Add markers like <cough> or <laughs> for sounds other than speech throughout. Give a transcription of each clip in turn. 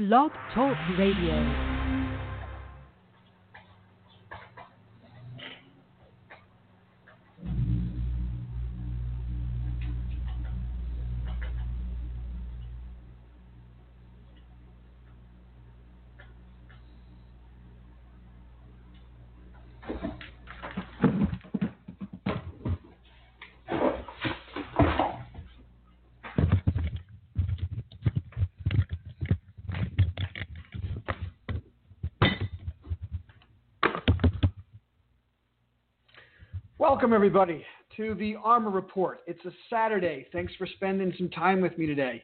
Blog Talk Radio. Welcome, everybody, to the ARMR Report. It's a Saturday. Thanks for spending some time with me today.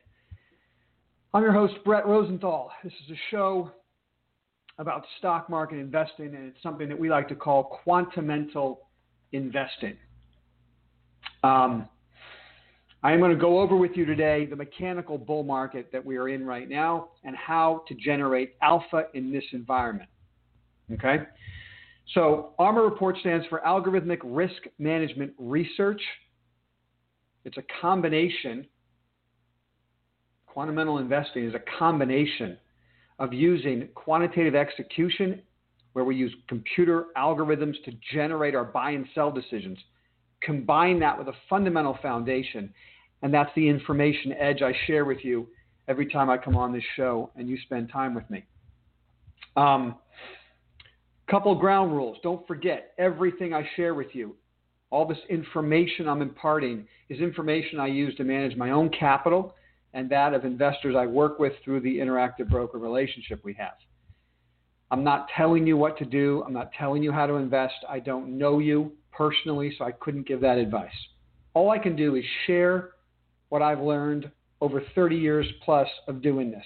I'm your host, Brett Rosenthal. This is a show about stock market investing, and it's something that we like to call quantamental investing. Um, I am going to go over with you today the mechanical bull market that we are in right now and how to generate alpha in this environment. Okay? So, ARMR report stands for Algorithmic Risk Management Research. It's a combination, quantamental investing is a combination of using quantitative execution, where we use computer algorithms to generate our buy and sell decisions, combine that with a fundamental foundation, and that's the information edge I share with you every time I come on this show and you spend time with me. Um, Couple ground rules. Don't forget everything I share with you. All this information I'm imparting is information I use to manage my own capital and that of investors I work with through the interactive broker relationship we have. I'm not telling you what to do. I'm not telling you how to invest. I don't know you personally, so I couldn't give that advice. All I can do is share what I've learned over 30 years plus of doing this.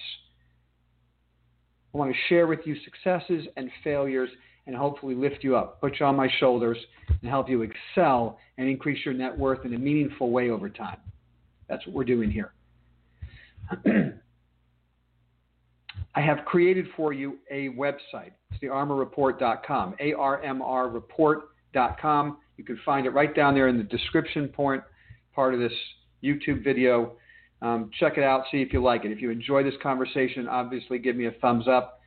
I want to share with you successes and failures and hopefully lift you up, put you on my shoulders, and help you excel and increase your net worth in a meaningful way over time. That's what we're doing here. <clears throat> I have created for you a website. It's the armrreport.com, A-R-M-R report.com. You can find it right down there in the description point part of this YouTube video. Um, check it out, see if you like it. If you enjoy this conversation, obviously give me a thumbs up.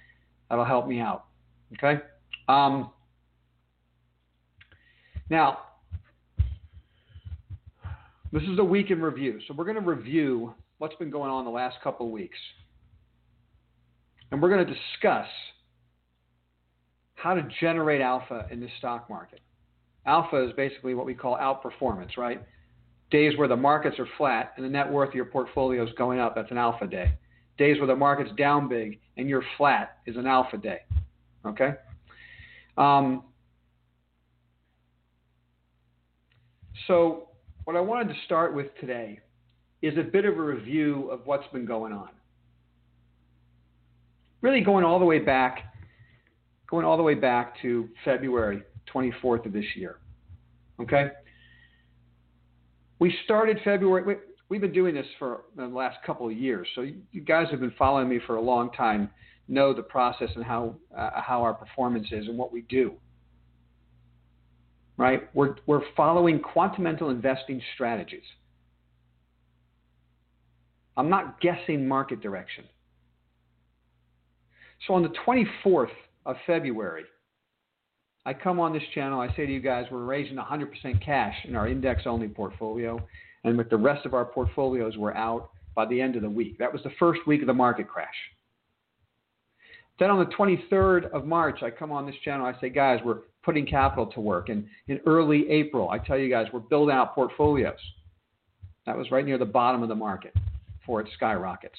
That'll help me out. Okay? Um, now, this is a week in review. So we're going to review what's been going on the last couple of weeks. And we're going to discuss how to generate alpha in the stock market. Alpha is basically what we call outperformance, right? Days where the markets are flat and the net worth of your portfolio is going up, that's an alpha day. Days where the market's down big and you're flat is an alpha day. Okay? Um, so, what I wanted to start with today is a bit of a review of what's been going on. Really going all the way back, going all the way back to February 24th of this year. Okay? We started February, we've been doing this for the last couple of years. So you guys have been following me for a long time know the process and how uh, how our performance is and what we do. Right? We're we're following quantamental investing strategies. I'm not guessing market direction. So on the 24th of February, I come on this channel. I say to you guys, we're raising 100% cash in our index only portfolio, and with the rest of our portfolios, we're out by the end of the week. That was the first week of the market crash. Then on the 23rd of March, I come on this channel. I say, guys, we're putting capital to work. And in early April, I tell you guys, we're building out portfolios. That was right near the bottom of the market before it skyrockets.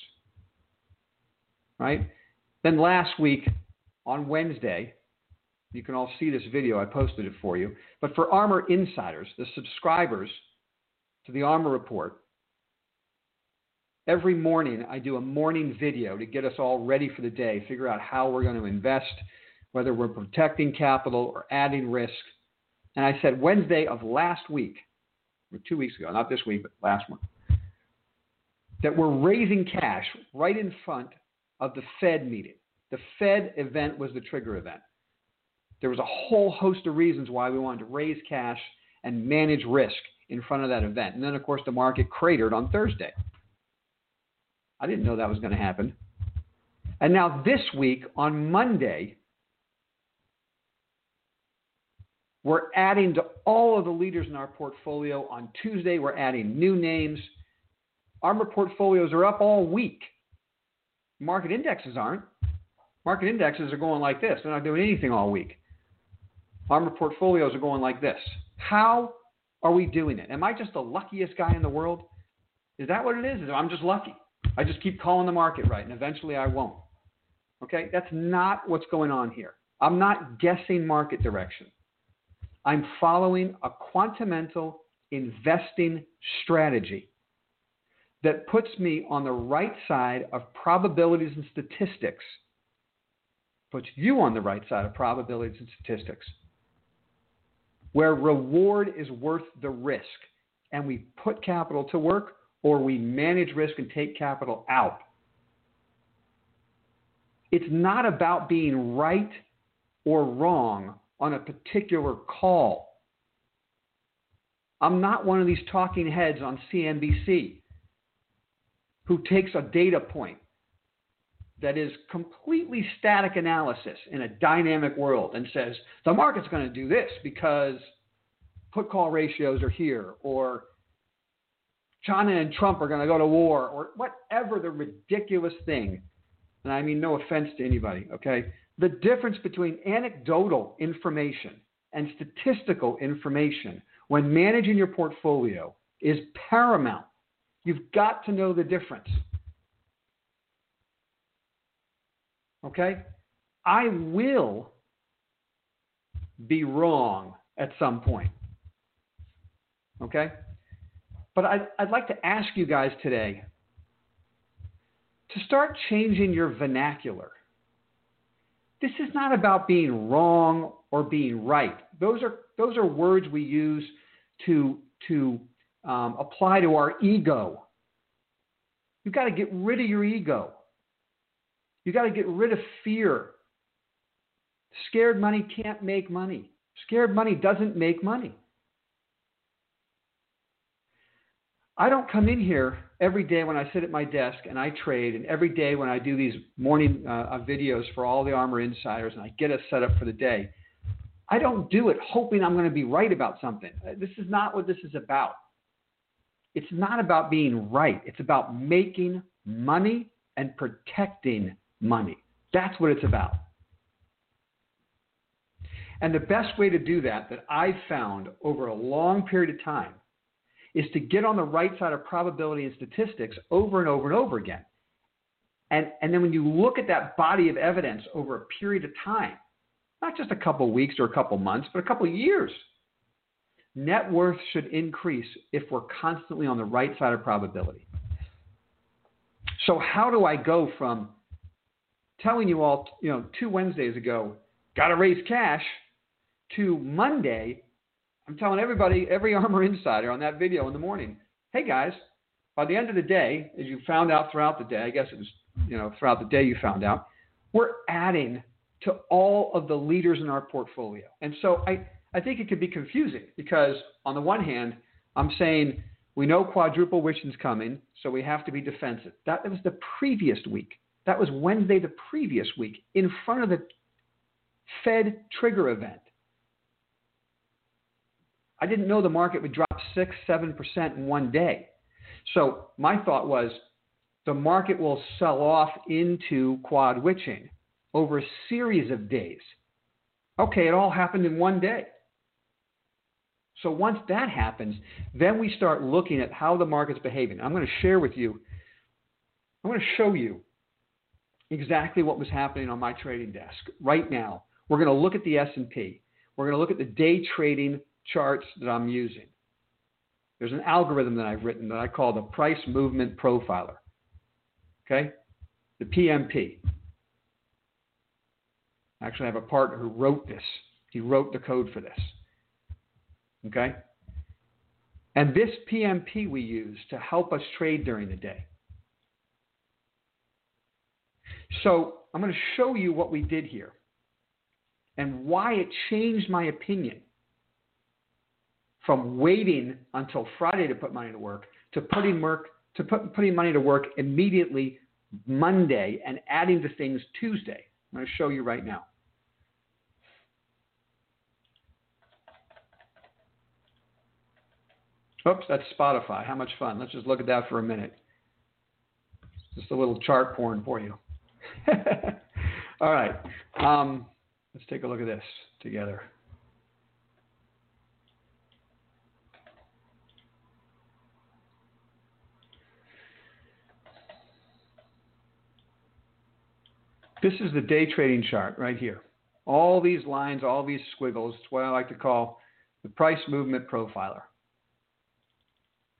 Right? Then last week on Wednesday, you can all see this video. I posted it for you. But for ARMR Insiders, the subscribers to the ARMR Report, Every morning, I do a morning video to get us all ready for the day, figure out how we're going to invest, whether we're protecting capital or adding risk. And I said Wednesday of last week, or two weeks ago, not this week, but last one, that we're raising cash right in front of the Fed meeting. The Fed event was the trigger event. There was a whole host of reasons why we wanted to raise cash and manage risk in front of that event. And then, of course, the market cratered on Thursday. I didn't know that was going to happen. And now this week, on Monday, we're adding to all of the leaders in our portfolio. On Tuesday, we're adding new names. ARMR portfolios are up all week. Market indexes aren't. Market indexes are going like this. They're not doing anything all week. ARMR portfolios are going like this. How are we doing it? Am I just the luckiest guy in the world? Is that what it is? I'm just lucky. I just keep calling the market right, and eventually I won't. Okay? That's not what's going on here. I'm not guessing market direction. I'm following a quantamental investing strategy that puts me on the right side of probabilities and statistics, puts you on the right side of probabilities and statistics, where reward is worth the risk, and we put capital to work or we manage risk and take capital out. It's not about being right or wrong on a particular call. I'm not one of these talking heads on CNBC who takes a data point that is completely static analysis in a dynamic world and says the market's going to do this because put call ratios are here or China and Trump are going to go to war, or whatever the ridiculous thing. And I mean, no offense to anybody, okay? The difference between anecdotal information and statistical information when managing your portfolio is paramount. You've got to know the difference. Okay? I will be wrong at some point. Okay? But I'd, I'd like to ask you guys today to start changing your vernacular. This is not about being wrong or being right. Those are, those are words we use to, to um, apply to our ego. You've got to get rid of your ego. You've got to get rid of fear. Scared money can't make money. Scared money doesn't make money. I don't come in here every day when I sit at my desk and I trade, and every day when I do these morning uh, videos for all the ARMR insiders and I get us set up for the day. I don't do it hoping I'm going to be right about something. Uh, this is not what this is about. It's not about being right, it's about making money and protecting money. That's what it's about. And the best way to do that, that I've found over a long period of time, is to get on the right side of probability and statistics over and over and over again. And, and then when you look at that body of evidence over a period of time, not just a couple weeks or a couple months, but a couple years, net worth should increase if we're constantly on the right side of probability. So, how do I go from telling you all, you know, two Wednesdays ago, got to raise cash, to Monday, I'm telling everybody, every <laughs> ARMR insider on that video in the morning, hey guys, by the end of the day, as you found out throughout the day, I guess it was, you know, throughout the day you found out, we're adding to all of the leaders in our portfolio. And so I, I think it could be confusing because on the one hand, I'm saying we know quadruple witching's coming, so we have to be defensive. That was the previous week. That was Wednesday the previous week in front of the Fed trigger event. I didn't know the market would drop six, seven percent in one day. So my thought was the market will sell off into quad witching over a series of days. Okay, it all happened in one day. So once that happens, then we start looking at how the market's behaving. I'm going to share with you, I'm going to show you exactly what was happening on my trading desk right now. We're going to look at the S&P. We're going to look at the day trading charts that I'm using. There's an algorithm that I've written that I call the Price Movement Profiler. Okay? The PMP. Actually, I have a partner who wrote this. He wrote the code for this. Okay? And this PMP we use to help us trade during the day. So I'm going to show you what we did here and why it changed my opinion from waiting until Friday to put money to work to putting work to put, putting money to work immediately Monday and adding to things Tuesday. I'm going to show you right now. Oops, that's Spotify. How much fun. Let's just look at that for a minute. Just a little chart porn for you. <laughs> All right. Um, let's take a look at this together. This is the day trading chart right here. All these lines, all these squiggles, it's what I like to call the price movement profiler.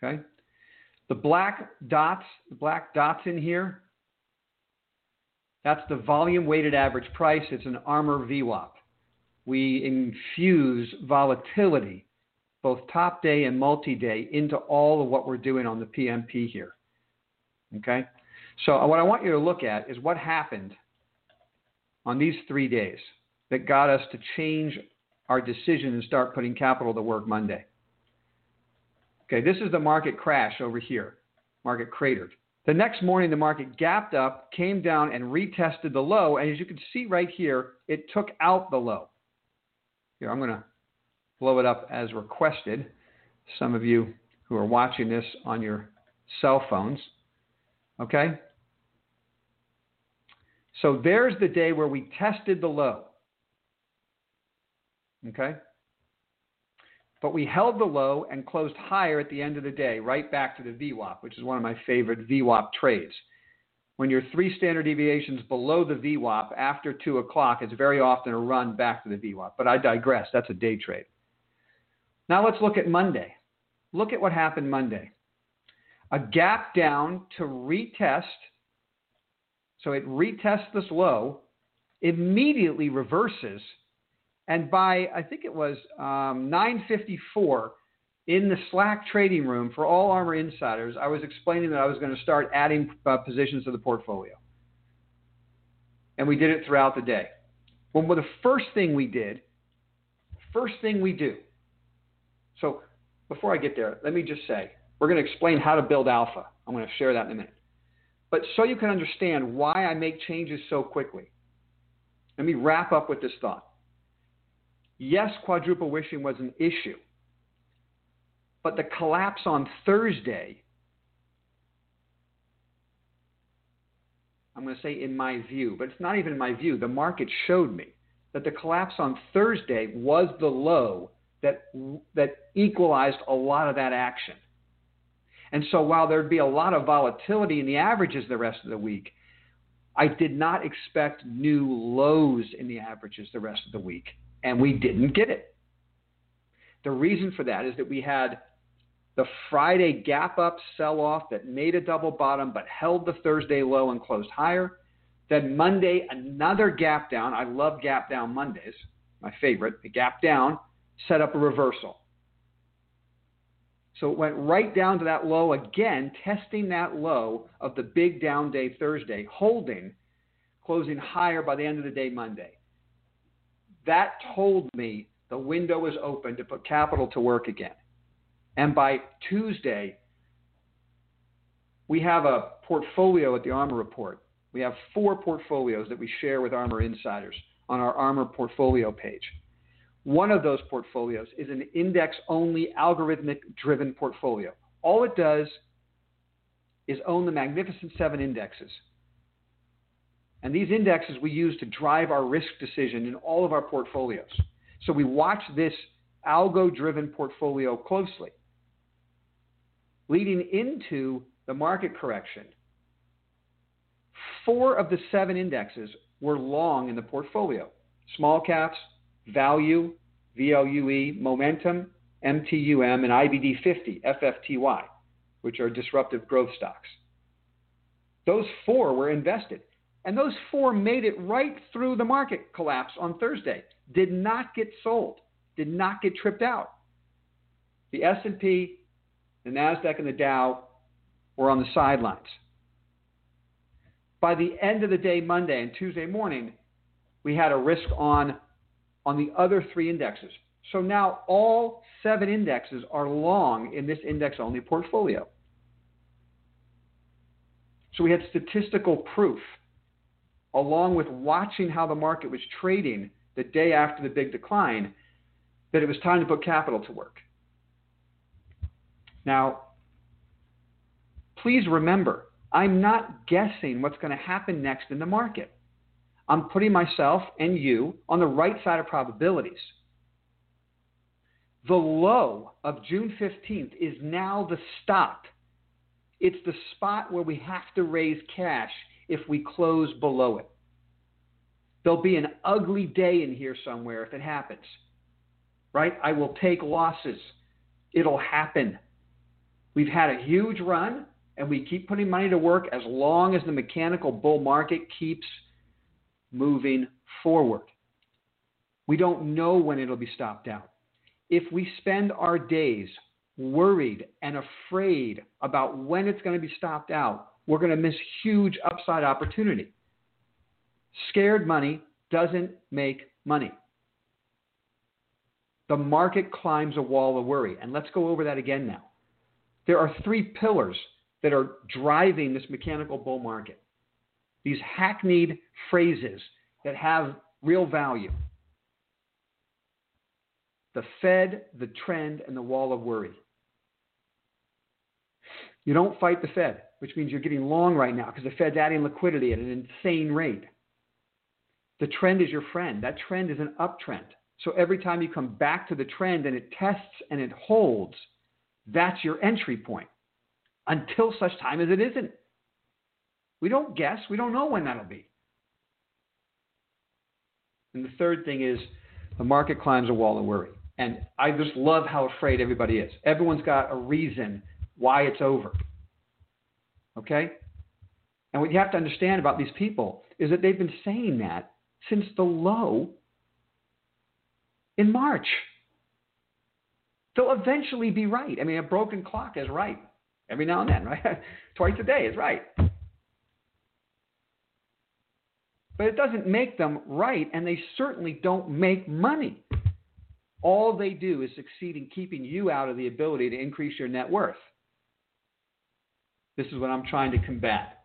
Okay? The black dots, the black dots in here, that's the volume weighted average price. It's an ARMR VWAP. We infuse volatility, both top day and multi day, into all of what we're doing on the PMP here. Okay? So, what I want you to look at is what happened on these three days that got us to change our decision and start putting capital to work Monday. Okay, this is the market crash over here. Market cratered. The next morning, the market gapped up, came down, and retested the low. And as you can see right here, it took out the low. Here, I'm going to blow it up as requested. Some of you who are watching this on your cell phones. Okay? So there's the day where we tested the low. Okay? But we held the low and closed higher at the end of the day, right back to the VWAP, which is one of my favorite VWAP trades. When you're three standard deviations below the VWAP after 2 o'clock, it's very often a run back to the VWAP. But I digress. That's a day trade. Now let's look at Monday. Look at what happened Monday. A gap down to retest so it retests this low, immediately reverses, and by I think it was um, 9:54 in the Slack trading room for all ARMR insiders, I was explaining that I was going to start adding uh, positions to the portfolio, and we did it throughout the day. Well, the first thing we did, first thing we do. So before I get there, let me just say we're going to explain how to build alpha. I'm going to share that in a minute. But so you can understand why I make changes so quickly, let me wrap up with this thought. Yes, quadruple witching was an issue, but the collapse on Thursday, I'm going to say in my view, but it's not even in my view, the market showed me that the collapse on Thursday was the low that, that equalized a lot of that action. And so while there'd be a lot of volatility in the averages the rest of the week, I did not expect new lows in the averages the rest of the week, and we didn't get it. The reason for that is that we had the Friday gap up sell off that made a double bottom but held the Thursday low and closed higher. Then Monday, another gap down. I love gap down Mondays, my favorite. The gap down set up a reversal. So it went right down to that low again, testing that low of the big down day Thursday, holding, closing higher by the end of the day Monday. That told me the window was open to put capital to work again. And by Tuesday, we have a portfolio at the ARMR Report. We have four portfolios that we share with ARMR insiders on our ARMR portfolio page. One of those portfolios is an index only algorithmic driven portfolio. All it does is own the Magnificent Seven indexes. And these indexes we use to drive our risk decision in all of our portfolios. So we watch this algo driven portfolio closely. Leading into the market correction, four of the seven indexes were long in the portfolio small caps, value, VLUE, momentum, MTUM, and IBD 50, FFTY, which are disruptive growth stocks. Those four were invested. And those four made it right through the market collapse on Thursday. Did not get sold. Did not get tripped out. The S&P, the Nasdaq and the Dow were on the sidelines. By the end of the day Monday and Tuesday morning, we had a risk on on the other three indexes. So now all seven indexes are long in this index only portfolio. So we had statistical proof, along with watching how the market was trading the day after the big decline, that it was time to put capital to work. Now, please remember, I'm not guessing what's going to happen next in the market. I'm putting myself and you on the right side of probabilities. The low of June 15th is now the stop. It's the spot where we have to raise cash if we close below it. There'll be an ugly day in here somewhere if it happens. Right? I will take losses. It'll happen. We've had a huge run and we keep putting money to work as long as the mechanical bull market keeps moving forward. We don't know when it'll be stopped out. If we spend our days worried and afraid about when it's going to be stopped out, we're going to miss huge upside opportunity. Scared money doesn't make money. The market climbs a wall of worry. And let's go over that again now. There are three pillars that are driving this mechanical bull market. These hackneyed phrases that have real value. The Fed, the trend, and the wall of worry. You don't fight the Fed, which means you're getting long right now because the Fed's adding liquidity at an insane rate. The trend is your friend. That trend is an uptrend. So every time you come back to the trend and it tests and it holds, that's your entry point until such time as it isn't. We don't guess. We don't know when that'll be. And the third thing is the market climbs a wall of worry. And I just love how afraid everybody is. Everyone's got a reason why it's over. Okay? And what you have to understand about these people is that they've been saying that since the low in March. They'll eventually be right. I mean, a broken clock is right every now and then, right? <laughs> Twice a day is right. But it doesn't make them right, and they certainly don't make money. All they do is succeed in keeping you out of the ability to increase your net worth. This is what I'm trying to combat.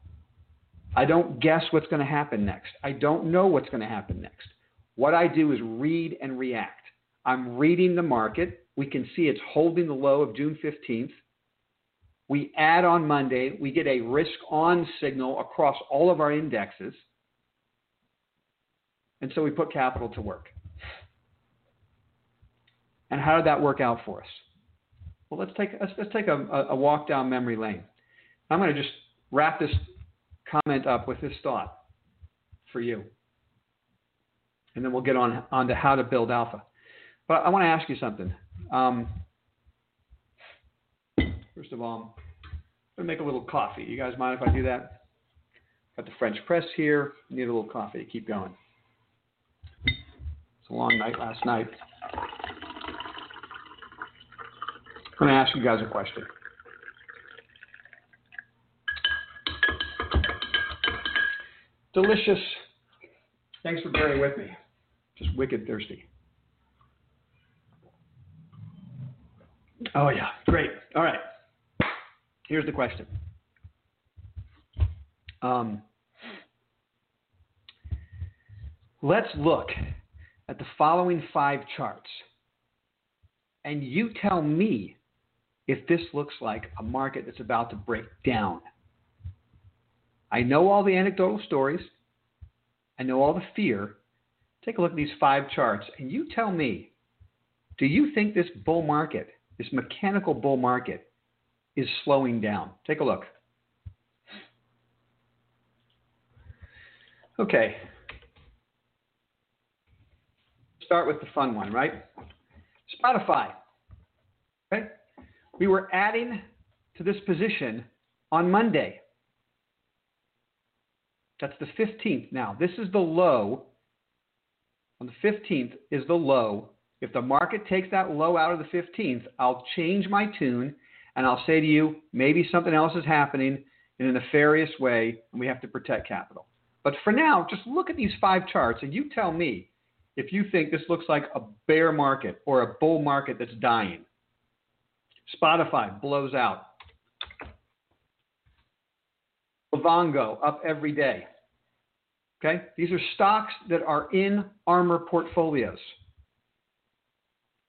I don't guess what's going to happen next. I don't know what's going to happen next. What I do is read and react. I'm reading the market. We can see it's holding the low of June 15th. We add on Monday, we get a risk on signal across all of our indexes. And so we put capital to work. And how did that work out for us? Well, let's take, let's, let's take a, a walk down memory lane. I'm going to just wrap this comment up with this thought for you. And then we'll get on, on to how to build alpha. But I want to ask you something. Um, first of all, I'm going to make a little coffee. You guys mind if I do that? Got the French press here. Need a little coffee to keep going. A long night last night. I'm going to ask you guys a question. Delicious. Thanks for bearing with me. Just wicked thirsty. Oh, yeah. Great. All right. Here's the question. Um, let's look at the following five charts, and you tell me if this looks like a market that's about to break down. I know all the anecdotal stories. I know all the fear. Take a look at these five charts and you tell me do you think this bull market, this mechanical bull market, is slowing down? Take a look. Okay. Start with the fun one, right? Spotify. Okay? We were adding to this position on Monday. That's the 15th. Now, this is the low. On the 15th is the low. If the market takes that low out of the 15th, I'll change my tune and I'll say to you, maybe something else is happening in a nefarious way and we have to protect capital. But for now, just look at these five charts and you tell me if you think this looks like a bear market or a bull market that's dying. Spotify blows out. Livongo up every day. Okay? These are stocks that are in ARMR portfolios.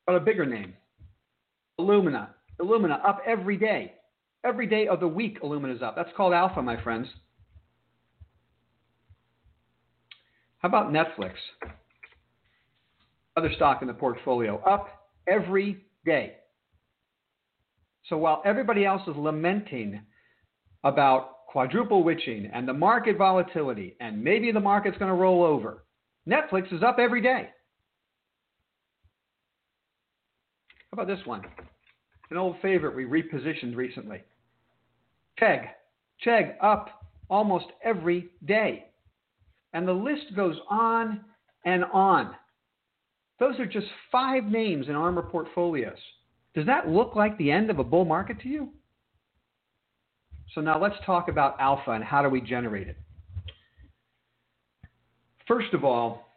But a bigger name. Illumina. Illumina up every day. Every day of the week, Illumina is up. That's called alpha, my friends. How about Netflix? Other stock in the portfolio up every day. So while everybody else is lamenting about quadruple witching and the market volatility and maybe the market's going to roll over, Netflix is up every day. How about this one? An old favorite we repositioned recently. Chegg. Chegg up almost every day. And the list goes on and on. Those are just five names in ARMR portfolios. Does that look like the end of a bull market to you? So now let's talk about alpha and how do we generate it. First of all,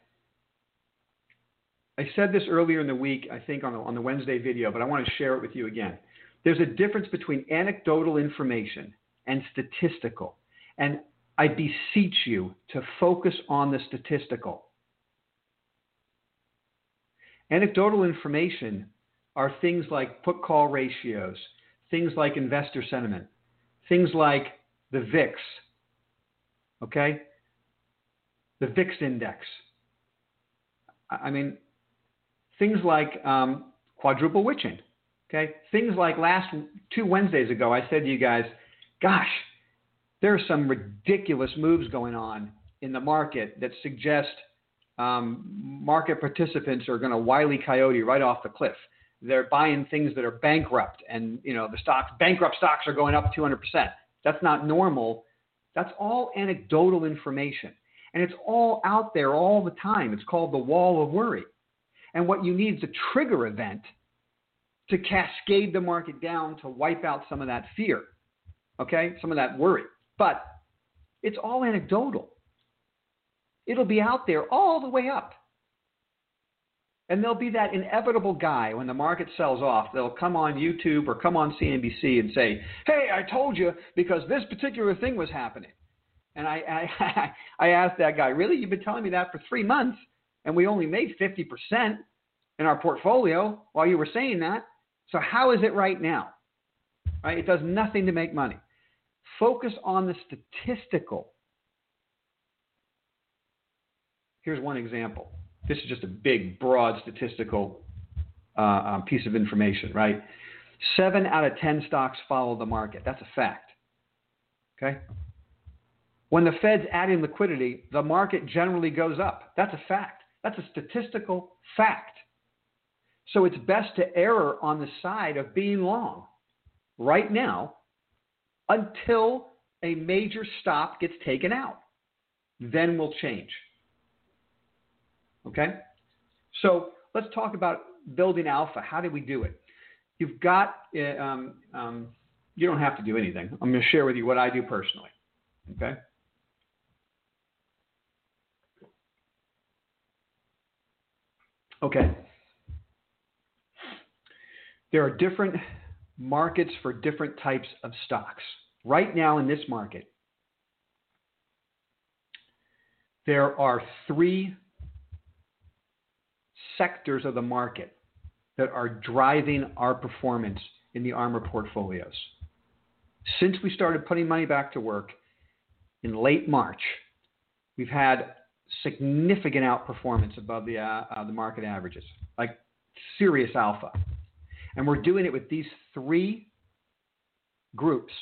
I said this earlier in the week, I think on the, on the Wednesday video, but I want to share it with you again. There's a difference between anecdotal information and statistical. And I beseech you to focus on the statistical. Anecdotal information are things like put call ratios, things like investor sentiment, things like the VIX, okay? The VIX index. I mean, things like um, quadruple witching, okay? Things like last two Wednesdays ago, I said to you guys, gosh, there are some ridiculous moves going on in the market that suggest um, market participants are going to wily coyote right off the cliff. They're buying things that are bankrupt, and you know the stocks bankrupt stocks are going up 200 percent. That's not normal. That's all anecdotal information, and it's all out there all the time. It's called the wall of worry, and what you need is a trigger event to cascade the market down to wipe out some of that fear, okay, some of that worry. But it's all anecdotal. It'll be out there all the way up. And there'll be that inevitable guy when the market sells off. They'll come on YouTube or come on CNBC and say, "Hey, I told you because this particular thing was happening." And I, I, <laughs> I asked that guy, "Really? You've been telling me that for three months, and we only made 50% in our portfolio while you were saying that. So how is it right now? Right? It does nothing to make money. Focus on the statistical. Here's one example. This is just a big, broad statistical uh, um, piece of information, right? Seven out of 10 stocks follow the market. That's a fact. Okay? When the Fed's adding liquidity, the market generally goes up. That's a fact. That's a statistical fact. So it's best to err on the side of being long right now until a major stop gets taken out. Then we'll change. Okay? So let's talk about building alpha. How do we do it? You've got, uh, um, um, you don't have to do anything. I'm going to share with you what I do personally. Okay? Okay. There are different markets for different types of stocks. Right now in this market, there are three sectors of the market that are driving our performance in the ARMR portfolios. Since we started putting money back to work in late March, we've had significant outperformance above the, uh, uh, the market averages, like serious alpha. And we're doing it with these three groups.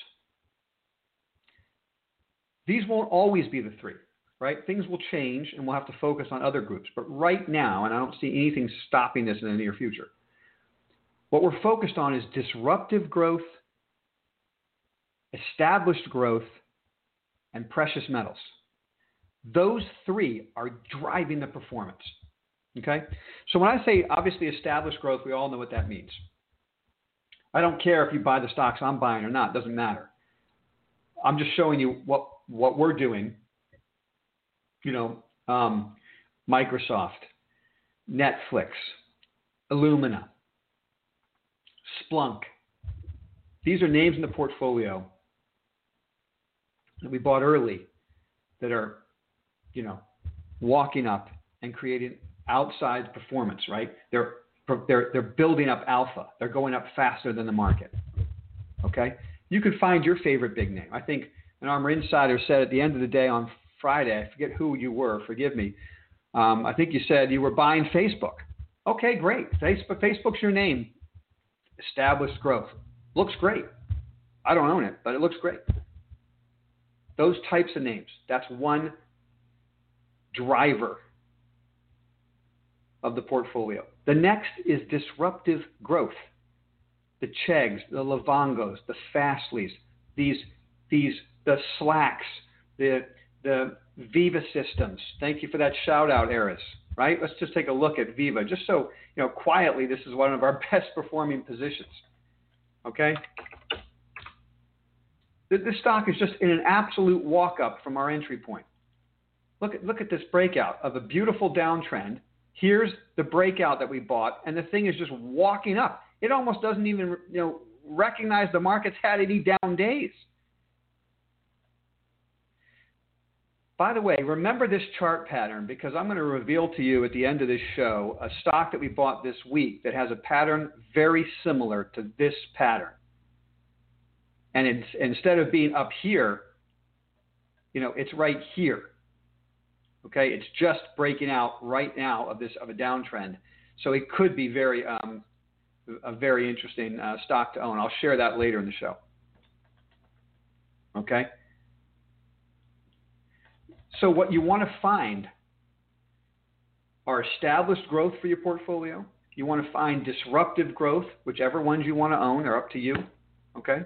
These won't always be the three, right? Things will change and we'll have to focus on other groups. But right now, and I don't see anything stopping this in the near future, what we're focused on is disruptive growth, established growth, and precious metals. Those three are driving the performance. Okay? So when I say obviously established growth, we all know what that means. I don't care if you buy the stocks I'm buying or not, it doesn't matter. I'm just showing you what, what we're doing. You know, um, Microsoft, Netflix, Illumina, Splunk. These are names in the portfolio that we bought early that are, you know, walking up and creating outsized performance, right? They're they're they're building up alpha. They're going up faster than the market. Okay? You could find your favorite big name. I think an ARMR insider said at the end of the day on Friday, I forget who you were, forgive me. Um, I think you said you were buying Facebook. Okay, great. Facebook, Facebook's your name. Established growth. Looks great. I don't own it, but it looks great. Those types of names. That's one driver of the portfolio. The next is disruptive growth. The Cheggs, the Livongos, the Fastlys, these, these, the Slacks, the, the Veeva systems. Thank you for that shout out, Eris. Right? Let's just take a look at Veeva, Just so, you know, quietly, this is one of our <laughs> best performing positions. Okay? This stock is just in an absolute walk up from our entry point. Look at, look at this breakout of a beautiful downtrend. Here's the breakout that we bought, and the thing is just walking up. It almost doesn't even you know, recognize the market's had any down days. By the way, remember this chart pattern because I'm going to reveal to you at the end of this show a stock that we bought this week that has a pattern very similar to this pattern. And it's, instead of being up here, you know, it's right here. Okay, it's just breaking out right now of this of a downtrend, so it could be very um, a very interesting uh, stock to own. I'll share that later in the show. Okay. So, what you want to find are established growth for your portfolio. You want to find disruptive growth, whichever ones you want to own are up to you. Okay?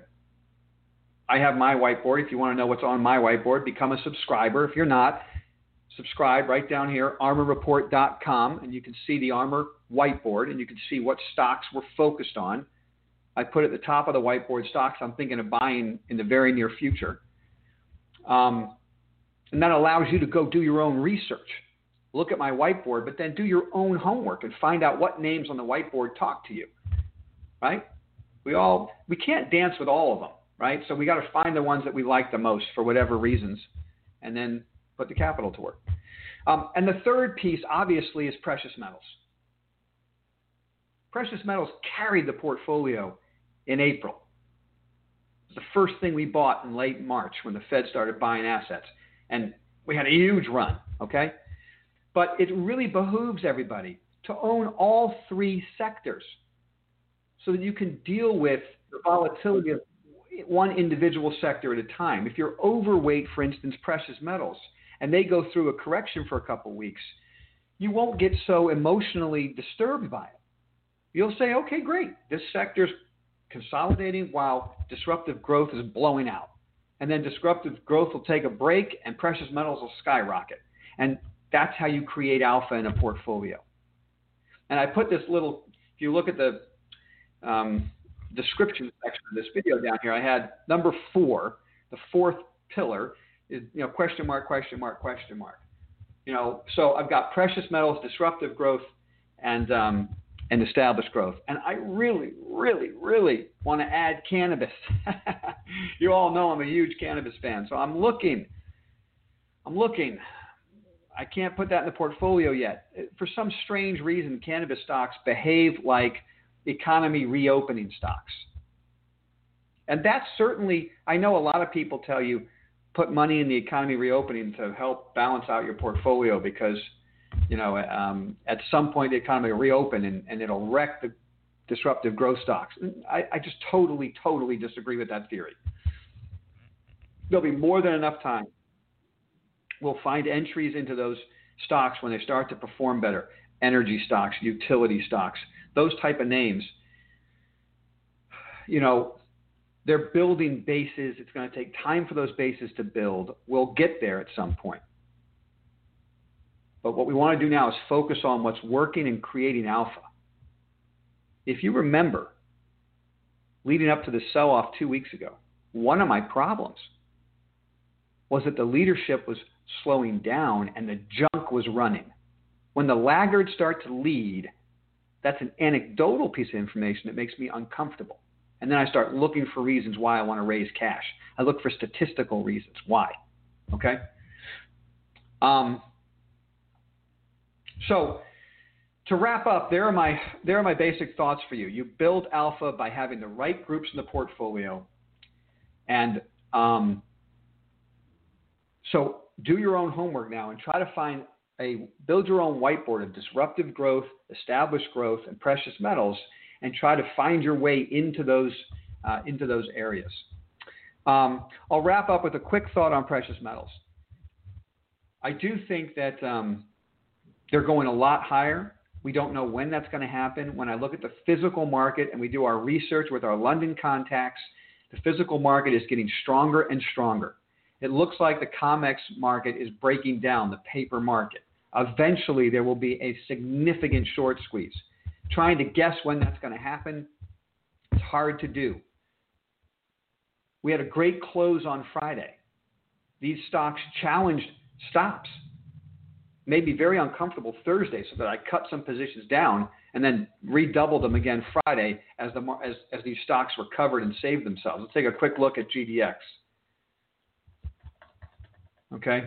I have my whiteboard. If you want to know what's on my whiteboard, become a subscriber. If you're not, subscribe right down here, armrreport.com, and you can see the ARMR whiteboard and you can see what stocks we're focused on. I put at the top of the whiteboard stocks I'm thinking of buying in the very near future. Um, and that allows you to go do your own research. Look at my whiteboard, but then do your own homework and find out what names on the whiteboard talk to you. Right? We all we can't dance with all of them, right? So we got to find the ones that we like the most for whatever reasons, and then put the capital to work. Um, and the third piece, obviously, is precious metals. Precious metals carried the portfolio in April. The first thing we bought in late March when the Fed started buying assets and we had a huge run, okay? But it really behooves everybody to own all three sectors so that you can deal with the volatility of one individual sector at a time. If you're overweight, for instance, precious metals, and they go through a correction for a couple of weeks, you won't get so emotionally disturbed by it. You'll say, okay, great, this sector's consolidating while disruptive growth is blowing out and then disruptive growth will take a break and precious metals will skyrocket. And that's how you create alpha in a portfolio. And I put this little, if you look at the um, description section of this video down here, I had number four, the fourth pillar is, you know, question mark, question mark, question mark. You know, so I've got precious metals, disruptive growth, and um, and establish growth. And I really, really, really want to add cannabis. <laughs> you all know I'm a huge cannabis fan, so I'm looking. I'm looking. I can't put that in the portfolio yet. For some strange reason, cannabis stocks behave like economy reopening stocks. And that's certainly, I know a lot of people tell you put money in the economy reopening to help balance out your portfolio because you know, um, at some point the economy will reopen and, and it'll wreck the disruptive growth stocks. I, I just totally, totally disagree with that theory. There'll be more than enough time. We'll find entries into those stocks when they start to perform better. Energy stocks, utility stocks, those type of names. You know, they're building bases. It's going to take time for those bases to build. We'll get there at some point. But what we want to do now is focus on what's working and creating alpha. If you remember, leading up to the sell off two weeks ago, one of my problems was that the leadership was slowing down and the junk was running. When the laggards start to lead, that's an anecdotal piece of information that makes me uncomfortable. And then I start looking for reasons why I want to raise cash. I look for statistical reasons why. Okay? Um, so to wrap up, there are my there are my basic thoughts for you. You build alpha by having the right groups in the portfolio, and um, so do your own homework now and try to find a build your own whiteboard of disruptive growth, established growth, and precious metals, and try to find your way into those uh, into those areas. Um, I'll wrap up with a quick thought on precious metals. I do think that um, they're going a lot higher. We don't know when that's going to happen. When I look at the physical market and we do our research with our London contacts, the physical market is getting stronger and stronger. It looks like the COMEX market is breaking down, the paper market. Eventually, there will be a significant short squeeze. Trying to guess when that's going to happen, it's hard to do. We had a great close on Friday. These stocks challenged stops made me very uncomfortable Thursday, so that I cut some positions down and then redoubled them again Friday as the as as these stocks recovered and saved themselves. Let's take a quick look at GDX. Okay.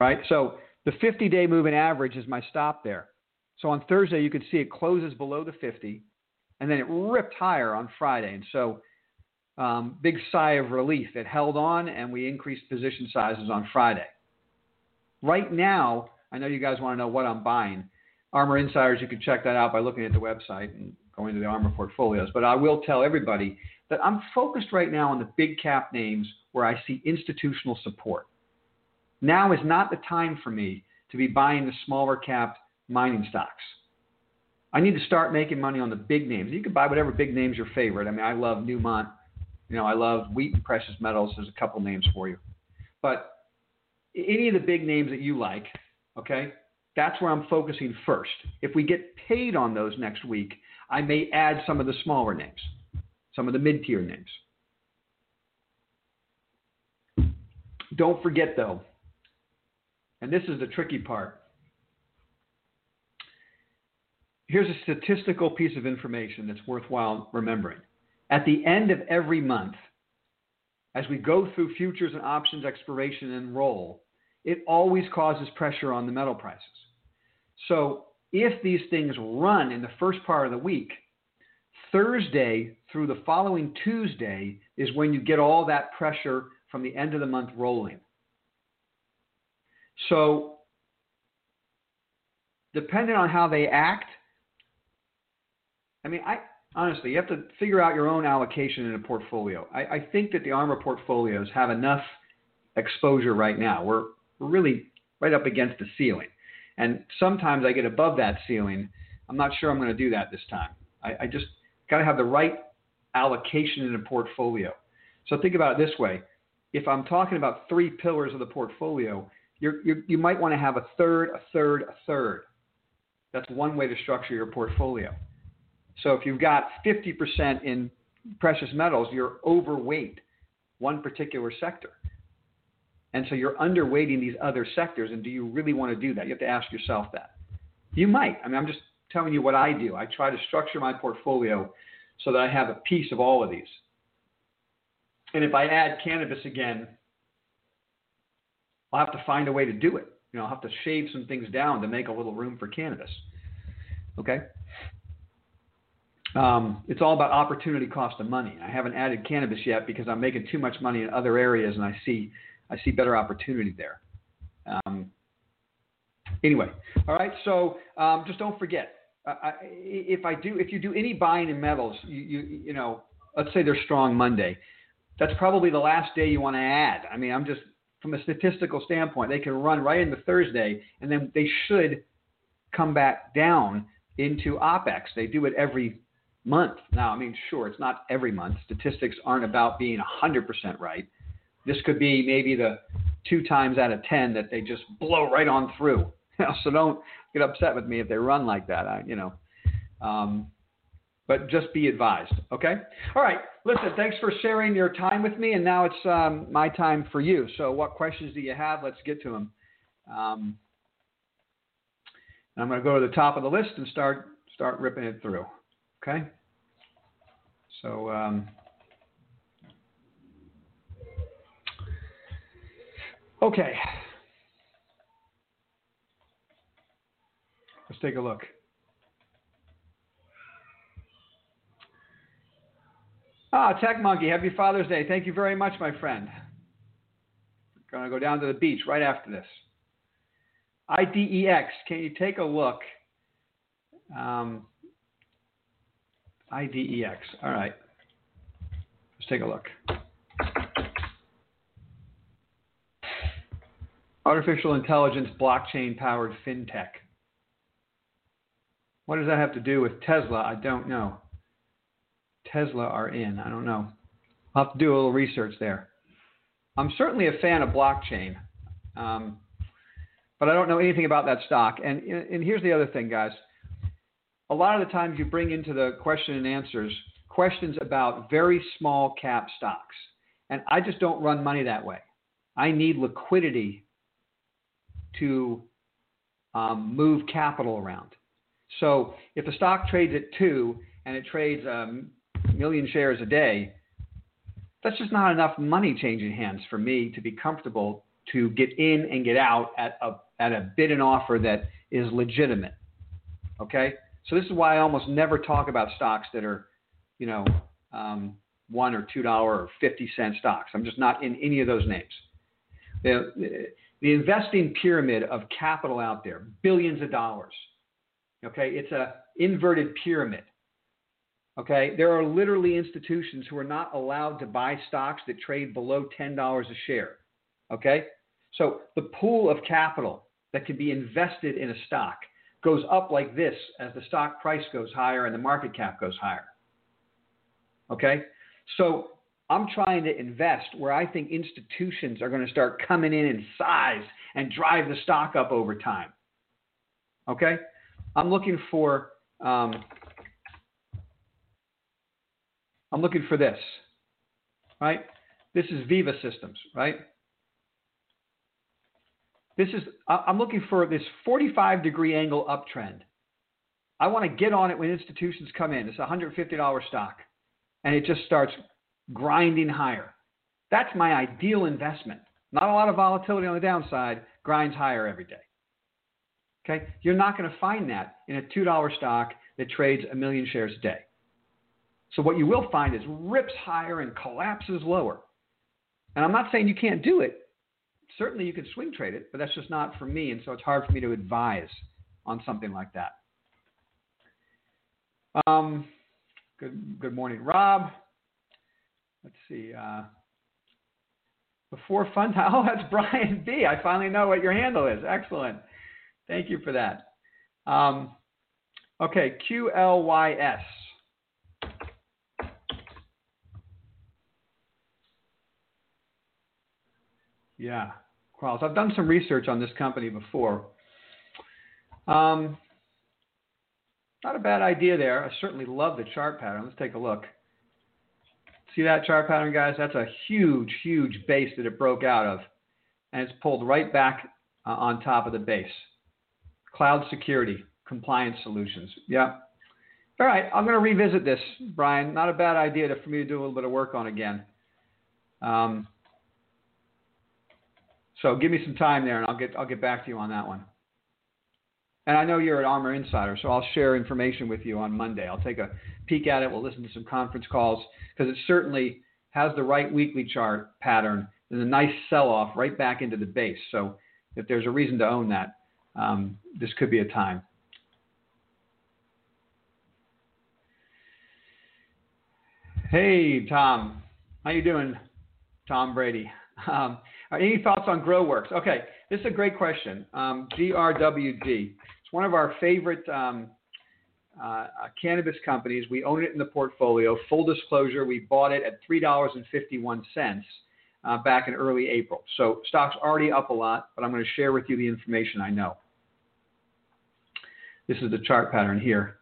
Right. So the 50-day moving average is my stop there. So on Thursday you could see it closes below the 50, and then it ripped higher on Friday, and so um, big sigh of relief. It held on, and we increased position sizes on Friday. Right now, I know you guys want to know what I'm buying. ARMR Insiders, you can check that out by looking at the website and going to the ARMR portfolios. But I will tell everybody that I'm focused right now on the big cap names where I see institutional support. Now is not the time for me to be buying the smaller cap mining stocks. I need to start making money on the big names. You can buy whatever big name's your favorite. I mean, I love Newmont. You know, I love Wheaton Precious Metals. There's a couple names for you. But any of the big names that you like, okay, that's where I'm focusing first. If we get paid on those next week, I may add some of the smaller names, some of the mid tier names. Don't forget, though, and this is the tricky part. Here's a statistical piece of information that's worthwhile remembering. At the end of every month, as we go through futures and options expiration and roll, it always causes pressure on the metal prices. So if these things run in the first part of the week, Thursday through the following Tuesday is when you get all that pressure from the end of the month rolling. So, depending on how they act, I mean, I, honestly, you have to figure out your own allocation in a portfolio. I, I think that the ARMR portfolios have enough exposure right now. We're, we're really right up against the ceiling. And sometimes I get above that ceiling. I'm not sure I'm going to do that this time. I, I just got to have the right allocation in a portfolio. So think about it this way. If I'm talking about three pillars of the portfolio, you're, you're, you might want to have a third, a third, a third. That's one way to structure your portfolio. So if you've got 50% in precious metals, you're overweight one particular sector. And so you're underweighting these other sectors. And do you really want to do that? You have to ask yourself that. You might. I mean, I'm just telling you what I do. I try to structure my portfolio so that I have a piece of all of these. And if I add cannabis again, I'll have to find a way to do it. You know, I'll have to shave some things down to make a little room for cannabis. Okay? Um, it's all about opportunity cost of money. I haven't added cannabis yet because I'm making too much money in other areas, and I see I see better opportunity there. Um, anyway, all right. So um, just don't forget. I, if I do, if you do any buying in metals, you, you you know, let's say they're strong Monday, that's probably the last day you want to add. I mean, I'm just from a statistical standpoint, they can run right into Thursday, and then they should come back down into OPEX. They do it every month. Now, I mean, sure, it's not every month. Statistics aren't about being 100% right. This could be maybe the two times out of 10 that they just blow right on through. <laughs> so don't get upset with me if they run like that. I, you know, um, but just be advised. Okay. All right. Listen. Thanks for sharing your time with me, and now it's um, my time for you. So, what questions do you have? Let's get to them. Um, I'm going to go to the top of the list and start start ripping it through. Okay. So. Um, okay. Let's take a look. Ah, Tech Monkey, happy Father's Day. Thank you very much, my friend. To go down to the beach right after this. IDEX, can you take a look? Um, IDEX, all right. Let's take a look. Artificial intelligence, blockchain powered fintech. What does that have to do with Tesla? I don't know. Tesla are in. I don't know. I'll have to do a little research there. I'm certainly a fan of blockchain, um, but I don't know anything about that stock. And, and here's the other thing, guys. A lot of the times you bring into the question and answers questions about very small cap stocks. And I just don't run money that way. I need liquidity to um, move capital around. So if a stock trades at two and it trades a million shares a day, that's just not enough money changing hands for me to be comfortable to get in and get out at a at a bid and offer that is legitimate. Okay, so this is why I almost never talk about stocks that are, you know, um, one or two dollar or fifty cent stocks. I'm just not in any of those names. The, the investing pyramid of capital out there, billions of dollars. Okay, it's a inverted pyramid. Okay, there are literally institutions who are not allowed to buy stocks that trade below $10 a share. Okay, so the pool of capital that can be invested in a stock goes up like this as the stock price goes higher and the market cap goes higher. Okay, so I'm trying to invest where I think institutions are going to start coming in in size and drive the stock up over time. Okay, I'm looking for um, I'm looking for this, right? This is Veeva Systems, right? This is, I'm looking for this 45 degree angle uptrend. I want to get on it when institutions come in. It's a $150 stock and it just starts grinding higher. That's my ideal investment. Not a lot of volatility on the downside, grinds higher every day. Okay? You're not going to find that in a $2 stock that trades a million shares a day. So what you will find is rips higher and collapses lower. And I'm not saying you can't do it. Certainly you can swing trade it, but that's just not for me. And so it's hard for me to advise on something like that. Um, good, good morning, Rob. Let's see. Uh, before fun time. Oh, that's Brian B. I finally know what your handle is. Excellent. Thank you for that. Um, okay, QLYS. Yeah, Qualys. I've done some research on this company before. Um, not a bad idea there. I certainly love the chart pattern. Let's take a look. See that chart pattern, guys? That's a huge, huge base that it broke out of. And it's pulled right back uh, on top of the base. Cloud security, compliance solutions. Yeah. All right, I'm going to revisit this, Brian. Not a bad idea to, for me to do a little bit of work on again. Um, so give me some time there, and I'll get I'll get back to you on that one. And I know you're an ARMR Insider, so I'll share information with you on Monday. I'll take a peek at it. We'll listen to some conference calls because it certainly has the right weekly chart pattern and a nice sell-off right back into the base. So if there's a reason to own that, um, this could be a time. Hey, Tom. How you doing, Tom Brady? <laughs> Um, any thoughts on GrowWorks? Okay, this is a great question. Um, GRWD. It's one of our favorite um, uh, uh, cannabis companies. We own it in the portfolio. Full disclosure, we bought it at $3.51 uh, back in early April. So stock's already up a lot, but I'm going to share with you the information I know. This is the chart pattern here.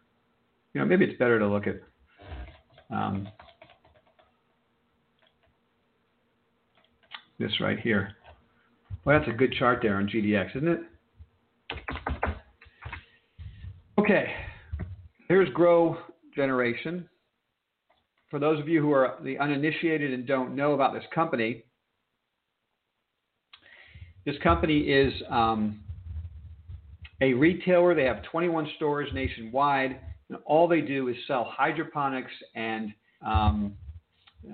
You know, maybe it's better to look at um, this right here. Well, that's a good chart there on GDX, isn't it? Okay, here's Grow Generation. For those of you who are the uninitiated and don't know about this company, this company is um, a retailer. They have 21 stores nationwide, and all they do is sell hydroponics and um,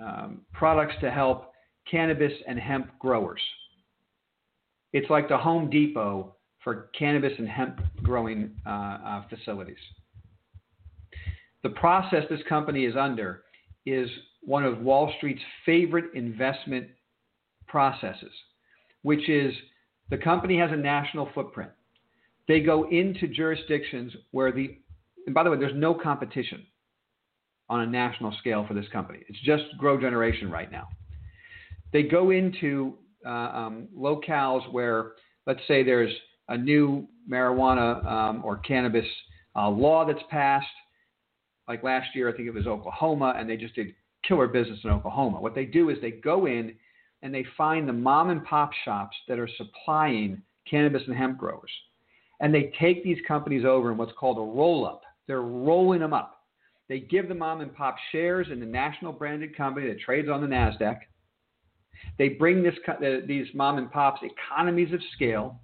um, products to help cannabis and hemp growers. It's like the Home Depot for cannabis and hemp growing uh, uh, facilities. The process this company is under is one of Wall Street's favorite investment processes, which is the company has a national footprint. They go into jurisdictions where the, and by the way, there's no competition on a national scale for this company. It's just Grow Generation right now. They go into uh, um, locales where, let's say, there's a new marijuana um, or cannabis uh, law that's passed. Like last year, I think it was Oklahoma, and they just did killer business in Oklahoma. What they do is they go in and they find the mom and pop shops that are supplying cannabis and hemp growers. And they take these companies over in what's called a roll up. They're rolling them up. They give the mom and pop shares in the national branded company that trades on the NASDAQ. They bring this, these mom and pops economies of scale.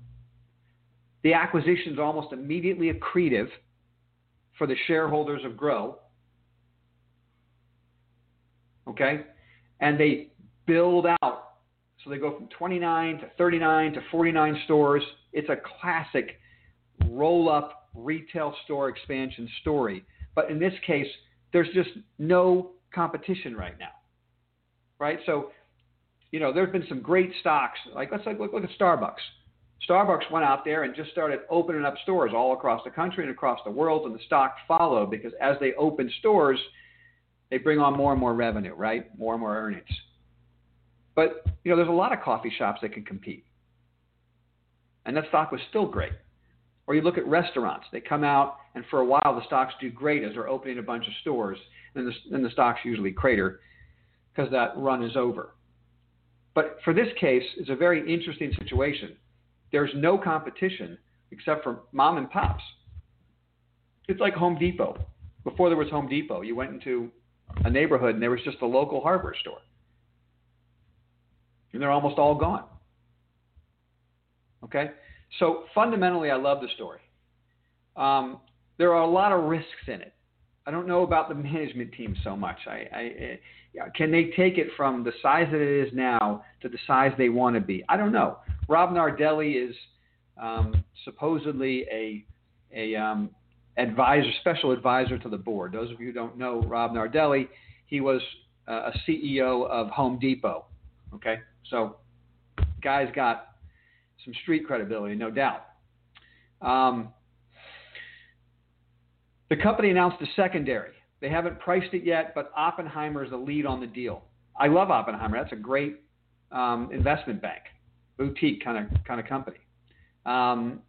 The acquisition is almost immediately accretive for the shareholders of Grow. Okay? And they build out. So they go from 29 to 39 to 49 stores. It's a classic roll up retail store expansion story. But in this case, there's just no competition right now. Right? So, you know, there's been some great stocks. Like let's look, look at Starbucks. Starbucks went out there and just started opening up stores all across the country and across the world, and the stock followed because as they open stores, they bring on more and more revenue, right? More and more earnings. But you know, there's a lot of coffee shops that can compete, and that stock was still great. Or you look at restaurants; they come out, and for a while the stocks do great as they're opening a bunch of stores, and then the stocks usually crater because that run is over. But for this case, it's a very interesting situation there's no competition except for mom and pops. It's like Home Depot. Before there was Home Depot, you went into a neighborhood and there was just a local hardware store. And they're almost all gone. Okay? So fundamentally, I love the story. Um, there are a lot of risks in it. I don't know about the <laughs> management team so much. I, I, can they take it from the size that it is now to the size they want to be? I don't know. Rob Nardelli is um, supposedly a a um, advisor, special advisor to the board. Those of you who don't know Rob Nardelli, he was uh, a CEO of Home Depot. Okay, so guy's got some street credibility, no doubt. Um, the company announced a secondary. They haven't priced it yet, but Oppenheimer is the lead on the deal. I love Oppenheimer. That's a great um, investment bank boutique kind of kind of company. Um,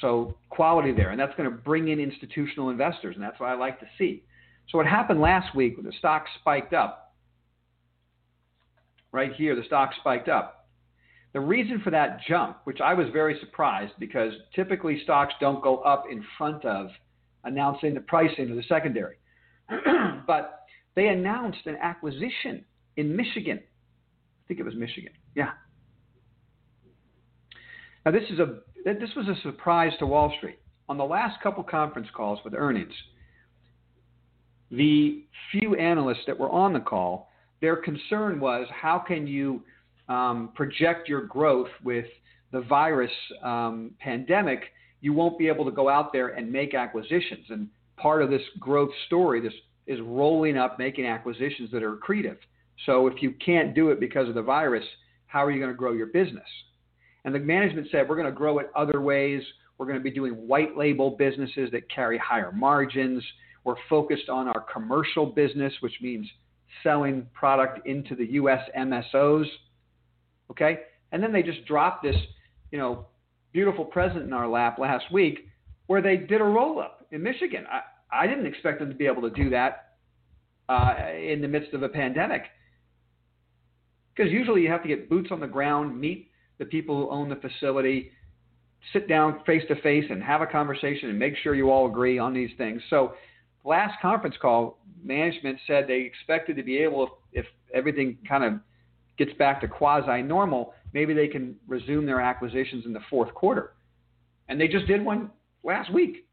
so quality there, and that's going to bring in institutional investors, and that's what I like to see. So what happened last week when the stock spiked up? Right here, the stock spiked up. The reason for that jump, which I was very surprised because typically stocks don't go up in front of announcing the pricing of the secondary, <clears throat> but they announced an acquisition in Michigan. I think it was Michigan. Yeah, now, this is a this was a surprise to Wall Street. On the last couple conference calls with earnings, the few analysts that were on the call, their concern was how can you um, project your growth with the virus um, pandemic? You won't be able to go out there and make acquisitions. And part of this growth story, this is rolling up, making acquisitions that are accretive. So if you can't do it because of the virus, how are you going to grow your business? And the management said, we're going to grow it other ways. We're going to be doing white label businesses that carry higher margins. We're focused on our commercial business, which means selling product into the U.S. MSOs. Okay? And then they just dropped this, you know, beautiful present in our lap last week where they did a roll up in Michigan. I, I didn't expect them to be able to do that uh, in the midst of a pandemic. Because usually you have to get boots on the ground, meet the people who own the facility, sit down face to face and have a conversation and make sure you all agree on these things. So, last conference call, management said they expected to be able, if everything kind of gets back to quasi normal, maybe they can resume their acquisitions in the fourth quarter. And they just did one last week.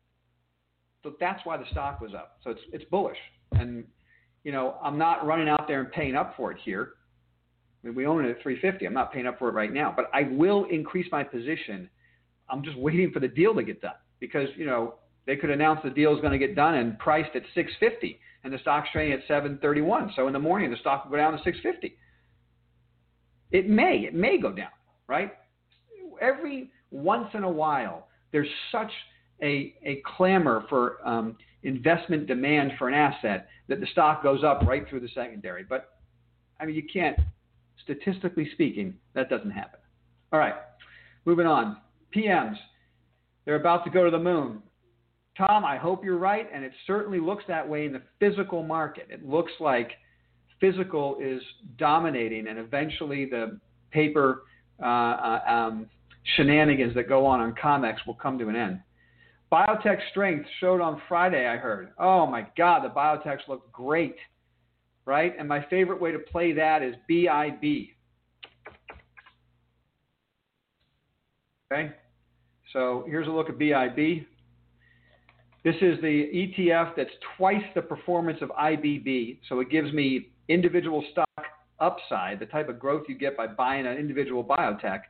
So that's why the stock was up. So it's it's bullish. And you know, I'm not running out there and paying up for it here. I mean, we own it at 350. I'm not paying up for it right now, but I will increase my position. I'm just waiting for the deal to get done because you know they could announce the deal is going to get done and priced at 650, and the stock's trading at 731. So in the morning, the stock will go down to 650. It may, it may go down, right? Every once in a while, there's such a, a clamor for um, investment demand for an asset that the stock goes up right through the secondary. But I mean, you can't, statistically speaking, that doesn't happen. All right, moving on. PMs, they're about to go to the moon. Tom, I hope you're right, and it certainly looks that way in the physical market. It looks like physical is dominating, and eventually the paper uh, uh, um, shenanigans that go on on COMEX will come to an end. Biotech strength showed on Friday, I heard. Oh my God, the biotechs look great, right? And my favorite way to play that is BIB. Okay, so here's a look at BIB. This is the ETF that's twice the performance of IBB, so it gives me individual stock upside, the type of growth you get by buying an individual biotech,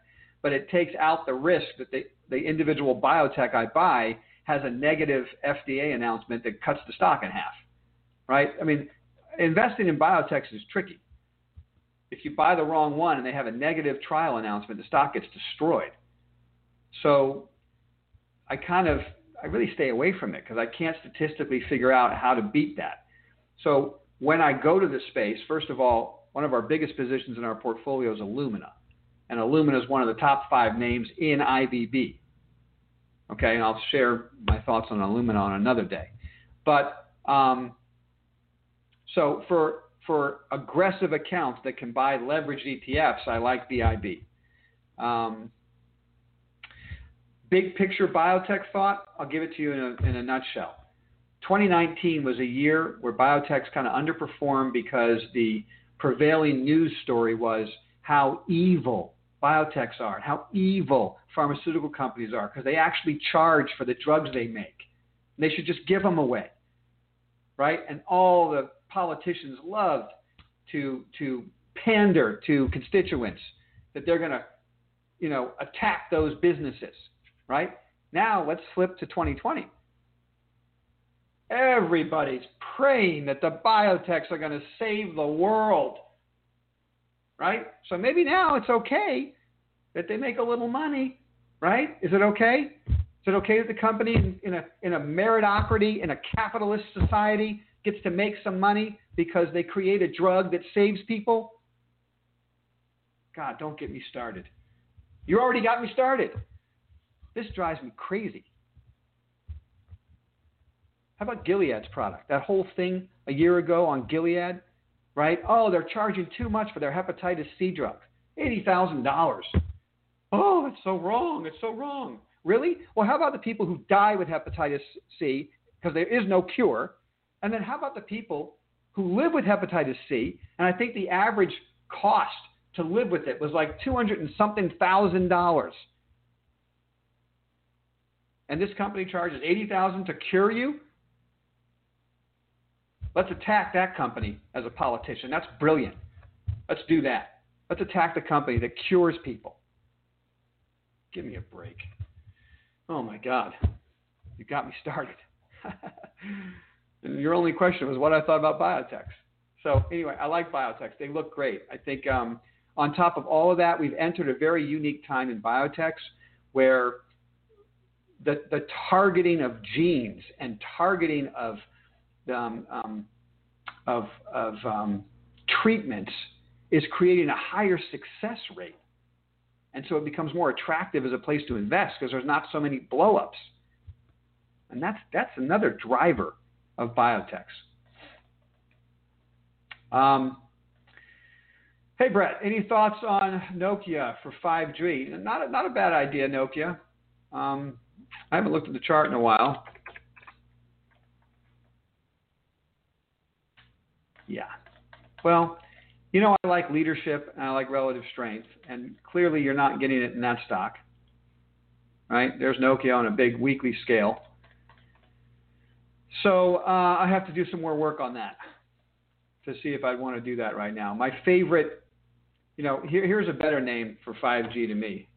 but it takes out the risk that the, the individual biotech I buy has a negative FDA announcement that cuts the stock in half, right? I mean, investing in biotechs is tricky. If you buy the wrong one and they have a negative trial announcement, the stock gets destroyed. So I kind of, I really stay away from it because I can't statistically figure out how to beat that. So when I go to the space, first of all, one of our biggest positions in our portfolio is Illumina. And Illumina is one of the top five names in IBB. Okay, and I'll share my thoughts on Illumina on another day. But um, so for for aggressive accounts that can buy leveraged ETFs, I like BIB. Um, big picture biotech thought, I'll give it to you in a, in a nutshell. 2019 was a year where biotechs kind of underperformed because the prevailing news story was how evil biotechs are, and how evil pharmaceutical companies are, because they actually charge for the drugs they make. They should just give them away, right? And all the politicians loved to to pander to constituents that they're going to, you know, attack those businesses, right? Now let's flip to 2020. Everybody's praying that the biotechs are going to save the world. Right? So maybe now it's okay that they make a little money. Right? Is it okay? Is it okay that the company in, in a, in a meritocracy, in a capitalist society, gets to make some money because they create a drug that saves people? God, don't get me started. You already got me started. This drives me crazy. How about Gilead's product? That whole thing a year ago on Gilead, right? Oh, they're charging too much for their hepatitis C drug. $80,000. Oh, it's so wrong. It's so wrong. Really? Well, how about the people who die with hepatitis C because there is no cure? And then how about the people who live with hepatitis C? And I think the average cost to live with it was like 200 and something thousand dollars. And this company charges 80,000 to cure you? Let's attack that company as a politician. That's brilliant. Let's do that. Let's attack the company that cures people. Give me a break. Oh my God. You got me started. <laughs> and your only question was what I thought about biotechs. So, anyway, I like biotechs. They look great. I think um, on top of all of that, we've entered a very unique time in biotechs where the, the targeting of genes and targeting of um, um, of, of um, treatments is creating a higher success rate. And so it becomes more attractive as a place to invest because there's not so many blowups. And that's, that's another driver of biotechs. Um, hey, Brett, any thoughts on Nokia for 5G? Not a, not a bad idea, Nokia. Um, I haven't looked at the chart in a while. Yeah. Well, you know, I like leadership and I like relative strength, and clearly you're not getting it in that stock. Right? There's Nokia on a big weekly scale. So uh, I have to do some more work on that to see if I'd want to do that right now. My favorite, you know, here, here's a better name for 5G to me.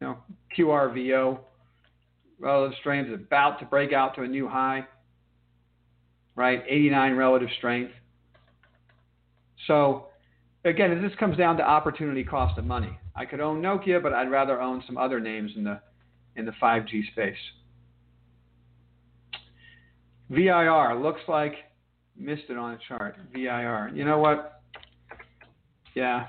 You know, QRVO, relative strength is about to break out to a new high, right? 89 relative strength. So again, this comes down to opportunity cost of money. I could own Nokia, but I'd rather own some other names in the in the 5G space. VIR looks like missed it on the chart. VIR. You know what? Yeah.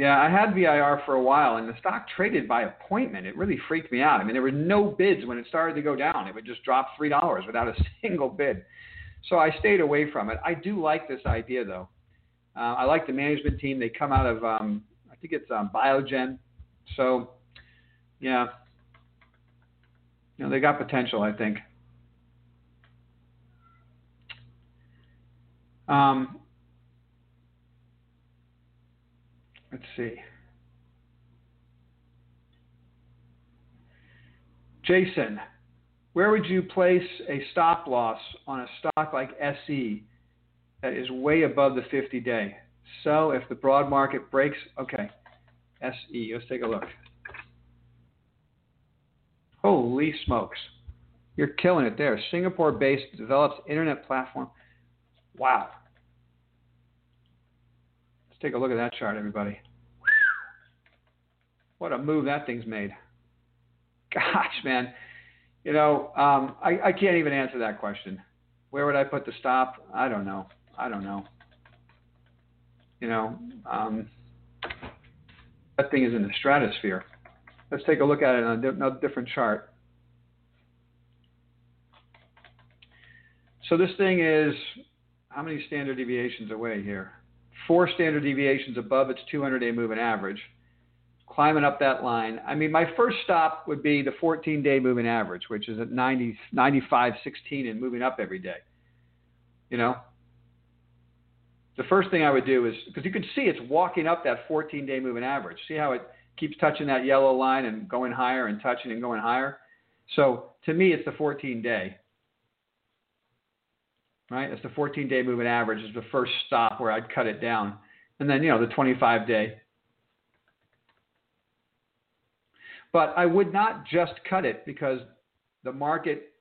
Yeah, I had VIR for a while and the stock traded by appointment. It really freaked me out. I mean, there were no bids when it started to go down. It would just drop $3 without a <laughs> single bid. So I stayed away from it. I do like this idea though. Uh, I like the management team. They come out of, um, I think it's um, Biogen. So, yeah, you know, they got potential, I think. Um, let's see. Jason, where would you place a stop loss on a stock like SE that is way above the 50 day? So if the broad market breaks. Okay, SE, let's take a look. Holy smokes. You're killing it there. Singapore based develops internet platform. Wow. Take a look at that chart, everybody. What a move that thing's made. <laughs> Gosh, man. You know, um, I, I can't even answer that question. Where would I put the stop? I don't know. I don't know. You know, um, that thing is in the stratosphere. Let's take a look at it on a different chart. So this thing is how many standard deviations away here? Four standard deviations above its 200-day moving average. Climbing up that line. I mean, my first stop would be the 14-day moving average, which is at 90, 95, 16 and moving up every day. You know, the first thing I would do is because you can see it's walking up that 14-day moving average. See how it keeps touching that yellow line and going higher and touching and going higher. So to me, it's the 14 day. Right? That's the 14 day moving average is the first stop where I'd cut it down. And then, you know, the 25 day. But I would not just cut it because the market,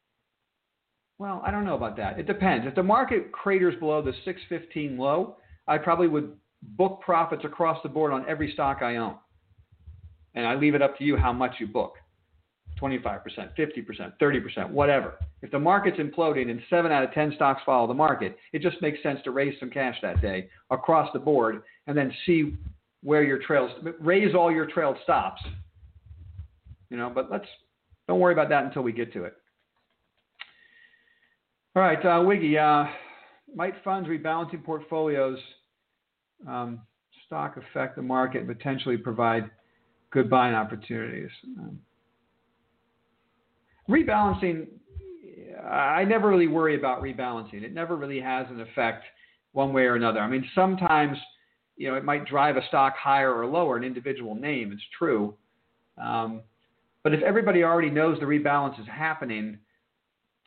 well, I don't know about that. It depends. If the market craters below the 615 low, I probably would book profits across the board on every stock I own. And I leave it up to you how much you book 25%, 50%, 30%, whatever. If the market's imploding and seven out of 10 stocks follow the market, it just makes sense to raise some cash that day across the board and then see where your trails, raise all your trailed stops. You know, but let's, don't worry about that until we get to it. All right, uh, Wiggy, uh, might funds rebalancing portfolios um, stock affect the market and potentially provide good buying opportunities. Um, rebalancing, I never really worry about rebalancing. It never really has an effect one way or another. I mean, sometimes you know it might drive a stock higher or lower, an individual name. It's true, um, but if everybody already knows the rebalance is happening,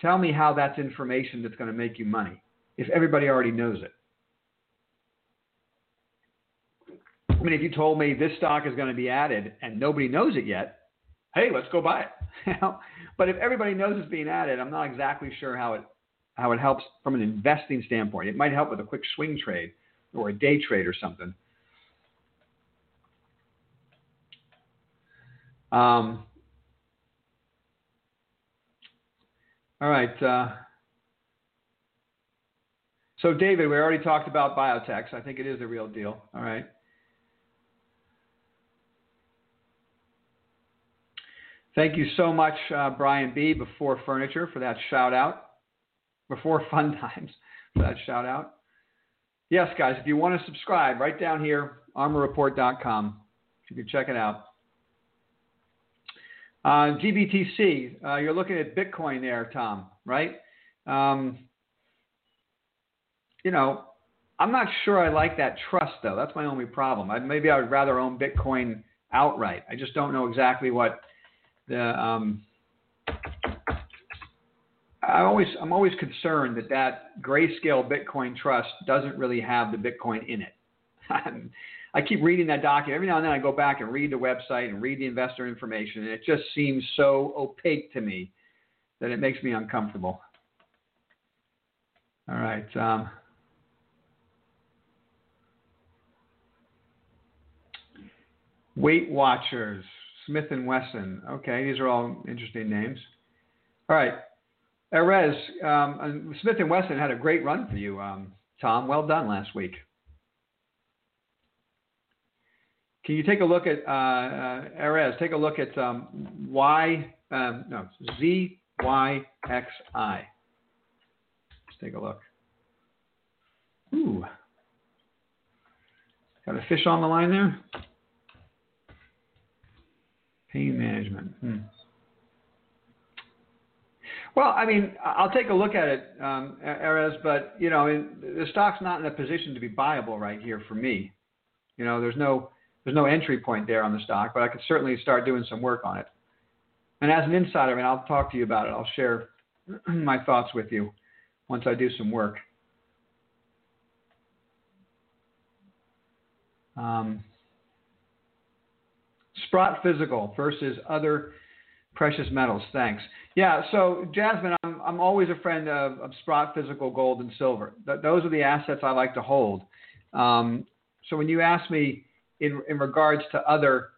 tell me how that's information that's going to make you money. If everybody already knows it. I mean, if you told me this stock is going to be added and nobody knows it yet, hey, let's go buy it. <laughs> but if everybody knows it's being added, I'm not exactly sure how it how it helps from an investing standpoint. It might help with a quick swing trade or a day trade or something. Um, all right. Uh, so, David, we already talked about biotechs. I think it is a real deal. All right. Thank you so much, uh, Brian B. Before Furniture, for that shout out. Before Fun <laughs> Times, for that shout out. Yes, guys, if you want to subscribe, right down here, armrreport.com. You can check it out. Uh, GBTC, uh, you're looking at Bitcoin there, Tom, right? Um, you know, I'm not sure I like that trust though. That's my only problem. I, maybe I would rather own Bitcoin outright. I just don't know exactly what the. Um, I always I'm always concerned that that grayscale Bitcoin trust doesn't really have the Bitcoin in it. <laughs> I keep reading that document. Every now and then I go back and read the website and read the investor information, and it just seems so opaque to me that it makes me uncomfortable. All right. Um, Weight Watchers, Smith and Wesson. Okay, these are all interesting names. All right, Erez, um, Smith and Wesson had a great run for you, um, Tom. Well done last week. Can you take a look at uh, uh, Erez? Take a look at um, Y, um, no, ZYXI. Let's take a look. Ooh, got a fish on the line there. Pain management. Hmm. Well, I mean, I'll take a look at it, um, Erez, but you know, the stock's not in a position to be buyable right here for me. You know, there's no there's no entry point there on the stock, but I could certainly start doing some work on it. And as an insider, I mean, I'll talk to you about it. I'll share <clears throat> my thoughts with you once I do some work. Um, Sprott Physical versus other precious metals. Thanks. Yeah, so Jasmine, I'm, I'm always a friend of, of Sprott Physical Gold and Silver. Th- those are the assets I like to hold. Um, so when you ask me in, in regards to other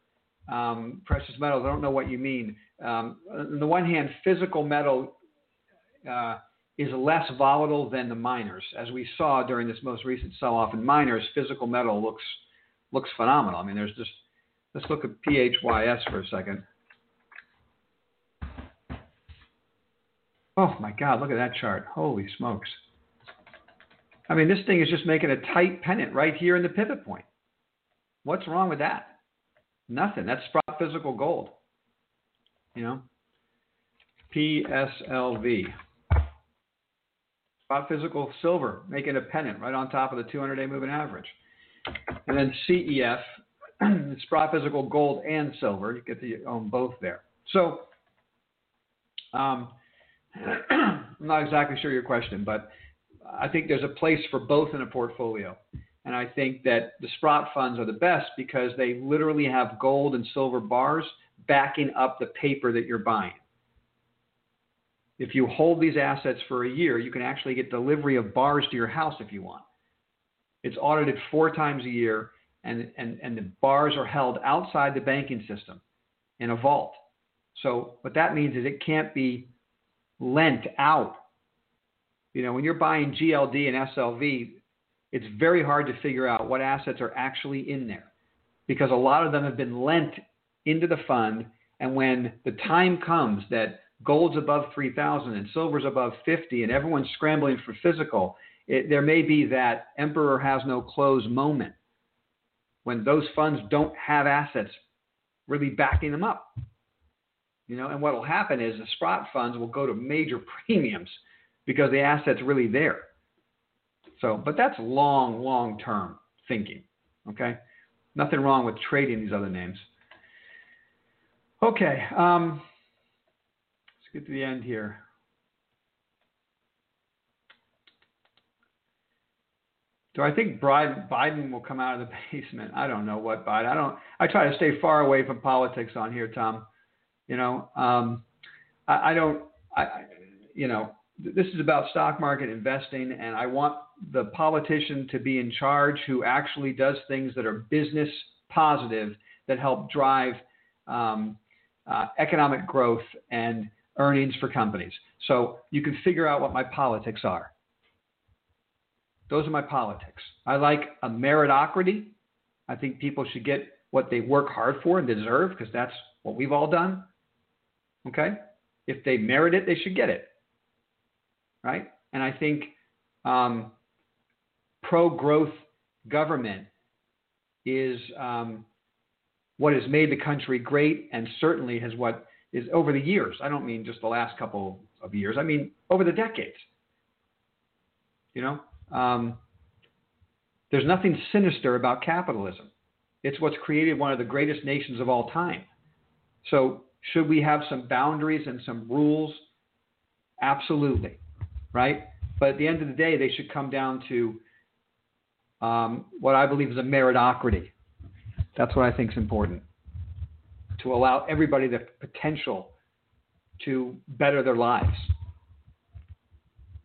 um, precious metals, I don't know what you mean. Um, on the one hand, physical metal uh, is less volatile than the miners. As we saw during this most recent sell-off in miners, physical metal looks looks phenomenal. I mean, there's just Let's look at PHYS for a second. Oh my God, look at that chart. Holy smokes. I mean, this thing is just making a tight pennant right here in the pivot point. What's wrong with that? Nothing. That's Sprott Physical Gold. You know? PSLV. Sprott Physical Silver making a pennant right on top of the 200 day moving average. And then CEF, <clears throat> Sprott Physical Gold and Silver. You get to own both there. So um, <clears throat> I'm not exactly sure your question, but I think there's a place for both in a portfolio. And I think that the Sprott funds are the best because they literally have gold and silver bars backing up the paper that you're buying. If you hold these assets for a year, you can actually get delivery of bars to your house if you want. It's audited four times a year and, and, and the bars are held outside the banking system in a vault. So what that means is it can't be lent out. You know, when you're buying GLD and SLV, it's very hard to figure out what assets are actually in there because a lot of them have been lent into the fund. And when the time comes that gold's above 3,000 and silver's above 50 and everyone's scrambling for physical, it, there may be that emperor has no clothes moment when those funds don't have assets really backing them up. You know, and what will happen is the Sprott funds will go to major <laughs> premiums because the asset's really there. So, but that's long, long term thinking. Okay, nothing wrong with trading these other names. Okay, um, let's get to the end here. Do I think Biden will come out of the <laughs> basement? I don't know what Biden. I don't. I try to stay far away from politics on here, Tom. You know, um, I, I, don't. I, you know, this is about stock market investing, and I want the politician to be in charge who actually does things that are business positive that help drive um, uh, economic growth and earnings for companies. So you can figure out what my politics are. Those are my politics. I like a meritocracy. I think people should get what they work hard for and deserve because that's what we've all done. Okay? If they merit it, they should get it. Right? And I think um, pro growth government is um, what has made the country great and certainly has what is over the years. I don't mean just the last couple of years. I mean over the decades. You know, um, there's nothing sinister about capitalism. It's what's created one of the greatest nations of all time. So, should we have some boundaries and some rules? Absolutely, right? But at the end of the day, they should come down to um, what I believe is a meritocracy. That's what I think is important to allow everybody the potential to better their lives.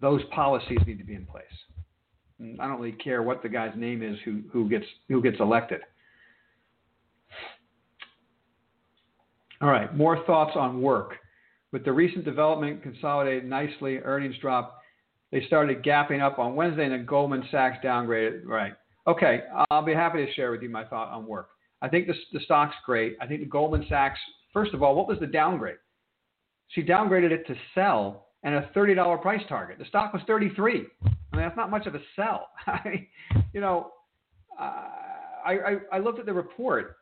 Those policies need to be in place. I don't really care what the guy's name is who, who gets who gets elected. All right, more thoughts on work. With the recent development consolidated nicely, earnings dropped. They started gapping up on Wednesday, and then Goldman Sachs downgraded. Right. Okay, I'll be happy to share with you my thought on work. I think the, the stock's great. I think the Goldman Sachs, first of all, what was the downgrade? She downgraded it to sell and a $30 price target. The stock was 33. I mean, that's not much of a sell. <laughs> I, you know, uh, I, I, I looked at the report.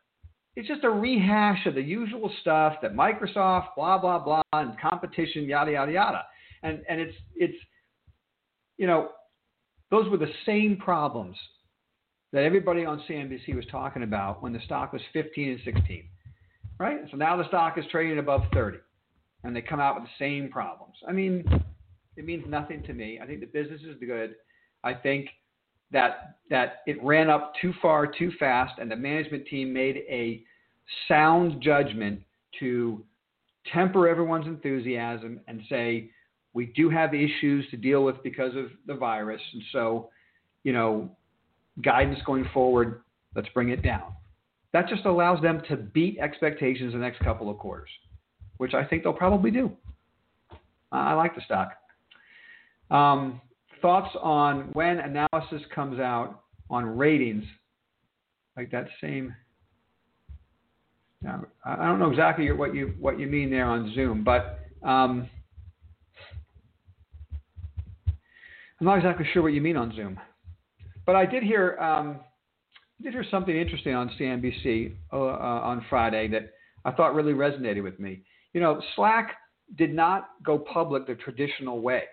It's just a rehash of the usual stuff that Microsoft, blah blah blah, and competition, yada yada yada. And and it's it's, you know, those were the same problems that everybody on CNBC was talking about when the stock was 15 and 16, right? So now the stock is trading above 30, and they come out with the same problems. I mean, it means nothing to me. I think the business is good. I think that that it ran up too far too fast, and the management team made a sound judgment to temper everyone's enthusiasm and say we do have issues to deal with because of the virus, and so you know guidance going forward, let's bring it down. That just allows them to beat expectations the next couple of quarters, which I think they'll probably do. I like the stock. Um, thoughts on when analysis comes out on ratings, like that same. Now, I don't know exactly what you what you mean there on Zoom, but um, I'm not exactly sure what you mean on Zoom. But I did hear um, I did hear something interesting on CNBC uh, uh, on Friday that I thought really resonated with me. You know, Slack did not go public the traditional way,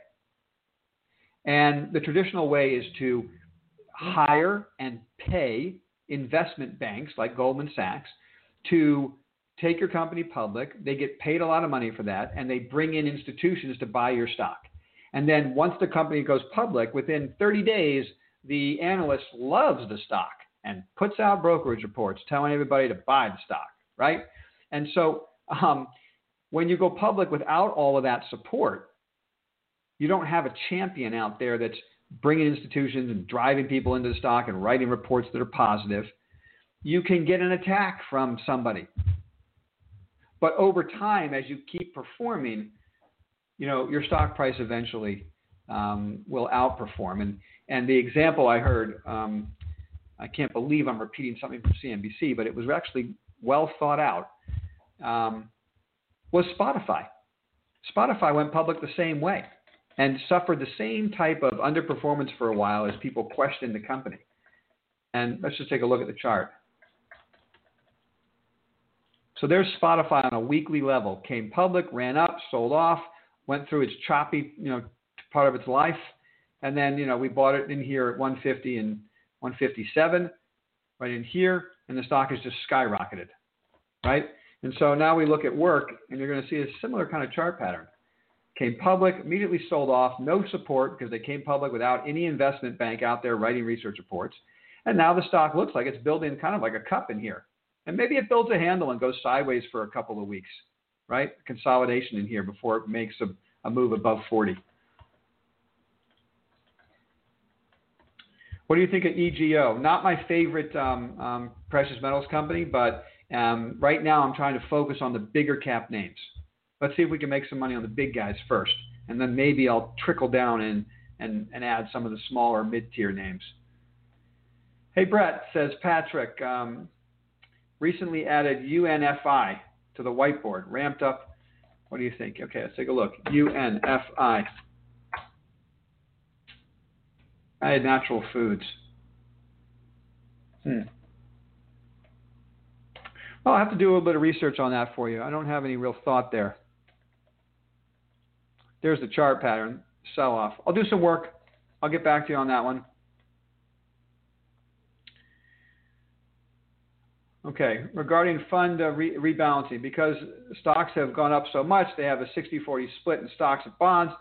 and the traditional way is to hire and pay investment banks like Goldman Sachs to take your company public. They get paid a lot of money for that, and they bring in institutions to buy your stock. And then once the company goes public, within 30 days, the analyst loves the stock and puts out brokerage reports telling everybody to buy the stock, right? And so um, when you go public without all of that support, you don't have a champion out there that's bringing institutions and driving people into the stock and writing reports that are positive. You can get an attack from somebody. But over time, as you keep performing, you know your stock price eventually um, will outperform. And and the example I heard, um, I can't believe I'm repeating something from CNBC, but it was actually well thought out, um, was Spotify. Spotify went public the same way and suffered the same type of underperformance for a while as people questioned the company. And let's just take a look at the chart. So there's Spotify on a weekly level. Came public, ran up, sold off, went through its choppy, you know, part of its life, and then, you know, we bought it in here at 150 and 157, right in here, and the stock has just skyrocketed, right? And so now we look at work, and you're going to see a similar kind of chart pattern. Came public, immediately sold off, no support because they came public without any investment bank out there writing research reports. And now the stock looks like it's building kind of like a cup in here. And maybe it builds a handle and goes sideways for a couple of weeks, right? Consolidation in here before it makes a, a move above 40. What do you think of EGO? Not my favorite um, um, precious metals company, but um, right now I'm trying to focus on the bigger cap names. Let's see if we can make some money on the big guys first, and then maybe I'll trickle down and, and, and add some of the smaller mid tier names. Hey, Brett, says Patrick, um, recently added UNFI to the whiteboard, ramped up. What do you think? Okay, let's take a look. UNFI. I had natural foods. Hmm. Well, I'll have to do a little bit of research on that for you. I don't have any real thought there. There's the chart pattern, sell off. I'll do some work. I'll get back to you on that one. Okay, regarding fund uh, re- rebalancing, because stocks have gone up so much, they have a 60 40 split in stocks and bonds,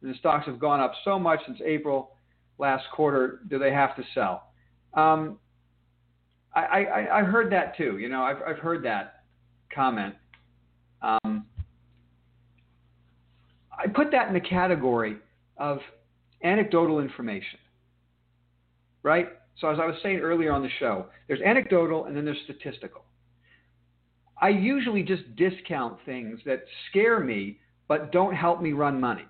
and the stocks have gone up so much since April last quarter, do they have to sell? Um, I, I, I heard that too. You know, I've, I've heard that comment. Um, I put that in the category of anecdotal information, right? So, as I was saying earlier on the show, there's anecdotal and then there's statistical. I usually just discount things that scare me but don't help me run money.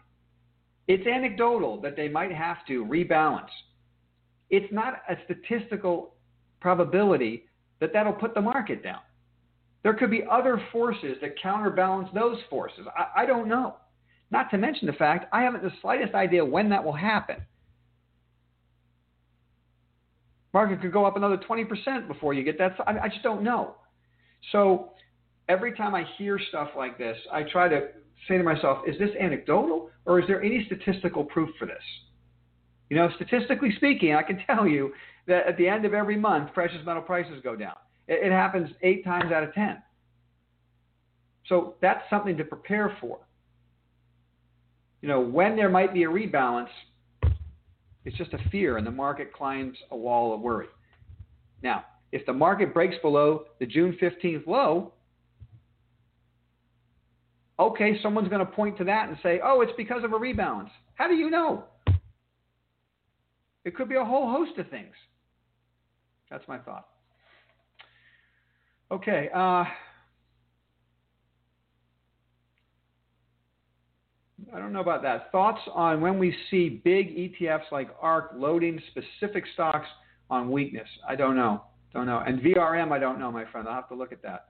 It's anecdotal that they might have to rebalance. It's not a statistical probability that that'll put the market down. There could be other forces that counterbalance those forces. I, I don't know. Not to mention the fact I haven't the slightest idea when that will happen. Market could go up another 20% before you get that. I, I just don't know. So every time I hear stuff like this, I try to say to myself, is this anecdotal or is there any statistical proof for this? You know, statistically speaking, I can <laughs> tell you that at the end of every month, precious metal prices go down. It, it happens eight times out of 10. So that's something to prepare for. You know, when there might be a rebalance, it's just a fear, and the market climbs a wall of worry. Now, if the market breaks below the June 15th low, okay, someone's going to point to that and say, oh, it's because of a rebalance. How do you know? It could be a whole host of things. That's my thought. Okay. Uh, I don't know about that. Thoughts on when we see big ETFs like ARK loading specific stocks on weakness? I don't know. Don't know. And VRM, I don't know, my friend. I'll have to look at that.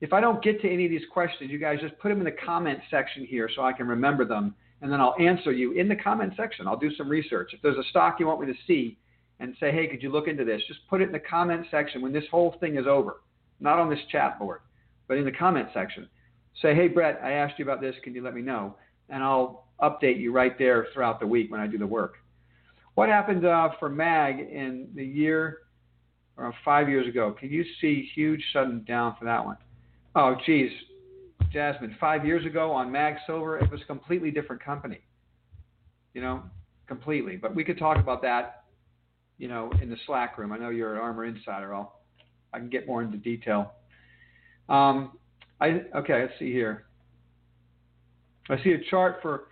If I don't get to any of these questions, you guys just put them in the comment section here so I can remember them, and then I'll answer you in the comment section. I'll do some research. If there's a stock you want me to see and say, hey, could you look into this? Just put it in the comment section when this whole thing is over, not on this chat board, but in the comment section. Say, hey, Brett, I asked you about this. Can you let me know? And I'll update you right there throughout the week when I do the work. What happened uh, for MAG in the year or five years ago? Can you see huge sudden down for that one? Oh, geez, Jasmine, five years ago on MAG Silver, it was a completely different company. You know, completely. But we could talk about that, you know, in the Slack room. I know you're an ARMR Insider. I'll I can get more into detail. Um, I okay. Let's see here. I see a chart for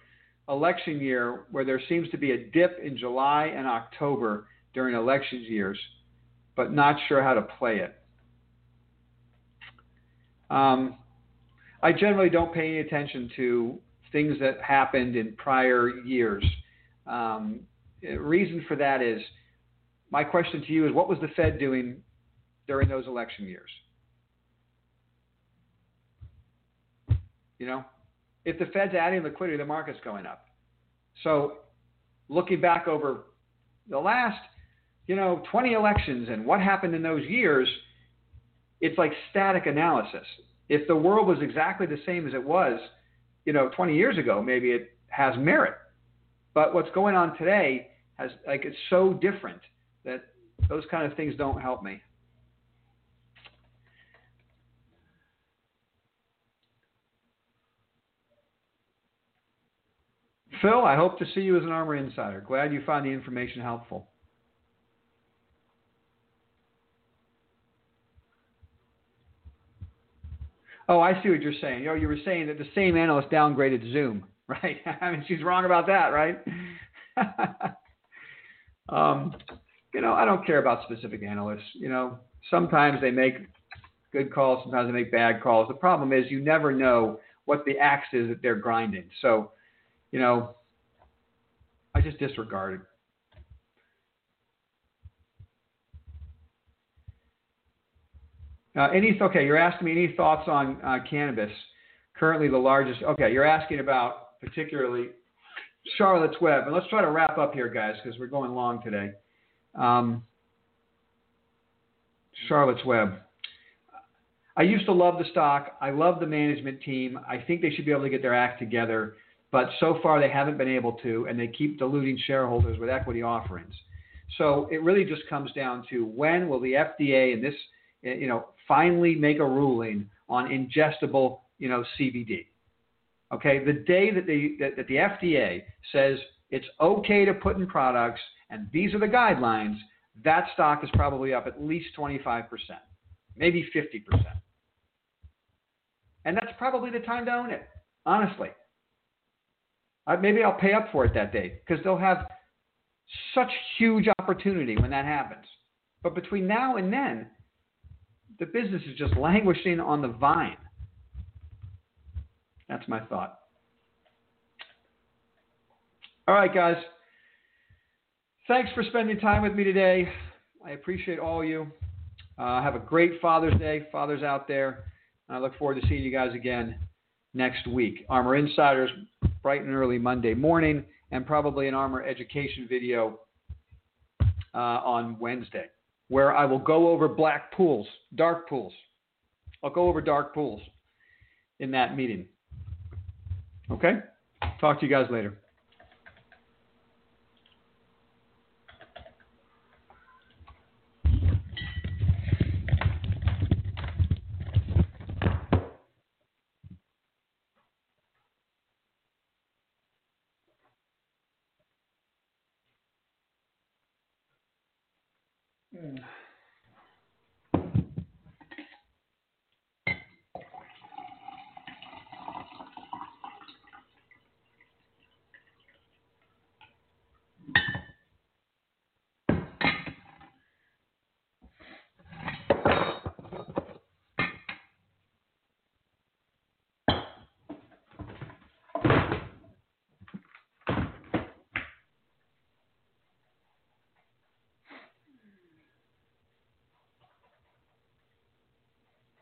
election year where there seems to be a dip in July and October during election years, but not sure how to play it. Um, I generally don't pay any attention to things that happened in prior years. Um, reason for that is my question to you is what was the Fed doing during those election years? You know, if the Fed's adding liquidity, the market's going up. So looking back over the last, you know, 20 elections and what happened in those years, it's like static analysis. If the world was exactly the same as it was, you know, 20 years ago, maybe it has merit. But what's going on today has like it's so different that those kind of things don't help me. Phil, I hope to see you as an ARMR Insider. Glad you found the information helpful. Oh, I see what you're saying. You know, you were saying that the same analyst downgraded Zoom, <laughs> right? I mean, she's wrong about that, right? <laughs> um, you know, I don't care about specific analysts. You know, sometimes they make good calls, sometimes they make bad calls. The problem is you never know what the axe is that they're grinding. So you know, I just disregarded. Uh, any okay? You're asking me any thoughts on uh, cannabis? Currently, the largest. Okay, you're asking about particularly Charlotte's Web, and let's try to wrap up here, guys, because we're going long today. Um, Charlotte's Web. I used to love the stock. I love the management team. I think they should be able to get their act together. But so far, they haven't been able to, and they keep diluting shareholders with equity offerings. So it really just comes down to when will the FDA and this, eh, you know, finally make a ruling on ingestible, you know, CBD. Okay, the day that the that, that the FDA says it's okay to put in products and these are the guidelines, that stock is probably up at least 25%, maybe 50%. And that's probably the time to own it, honestly. Maybe I'll pay up for it that day because they'll have such huge opportunity when that happens. But between now and then, the business is just languishing on the vine. That's my thought. All right, guys. Thanks for spending time with me today. I appreciate all you. Uh, have a great Father's Day, fathers out there. I look forward to seeing you guys again next week. ARMR Insiders, bright and early Monday morning, and probably an ARMR education video uh, on Wednesday, where I will go over black pools, dark pools. I'll go over dark pools in that meeting. Okay? Talk to you guys later.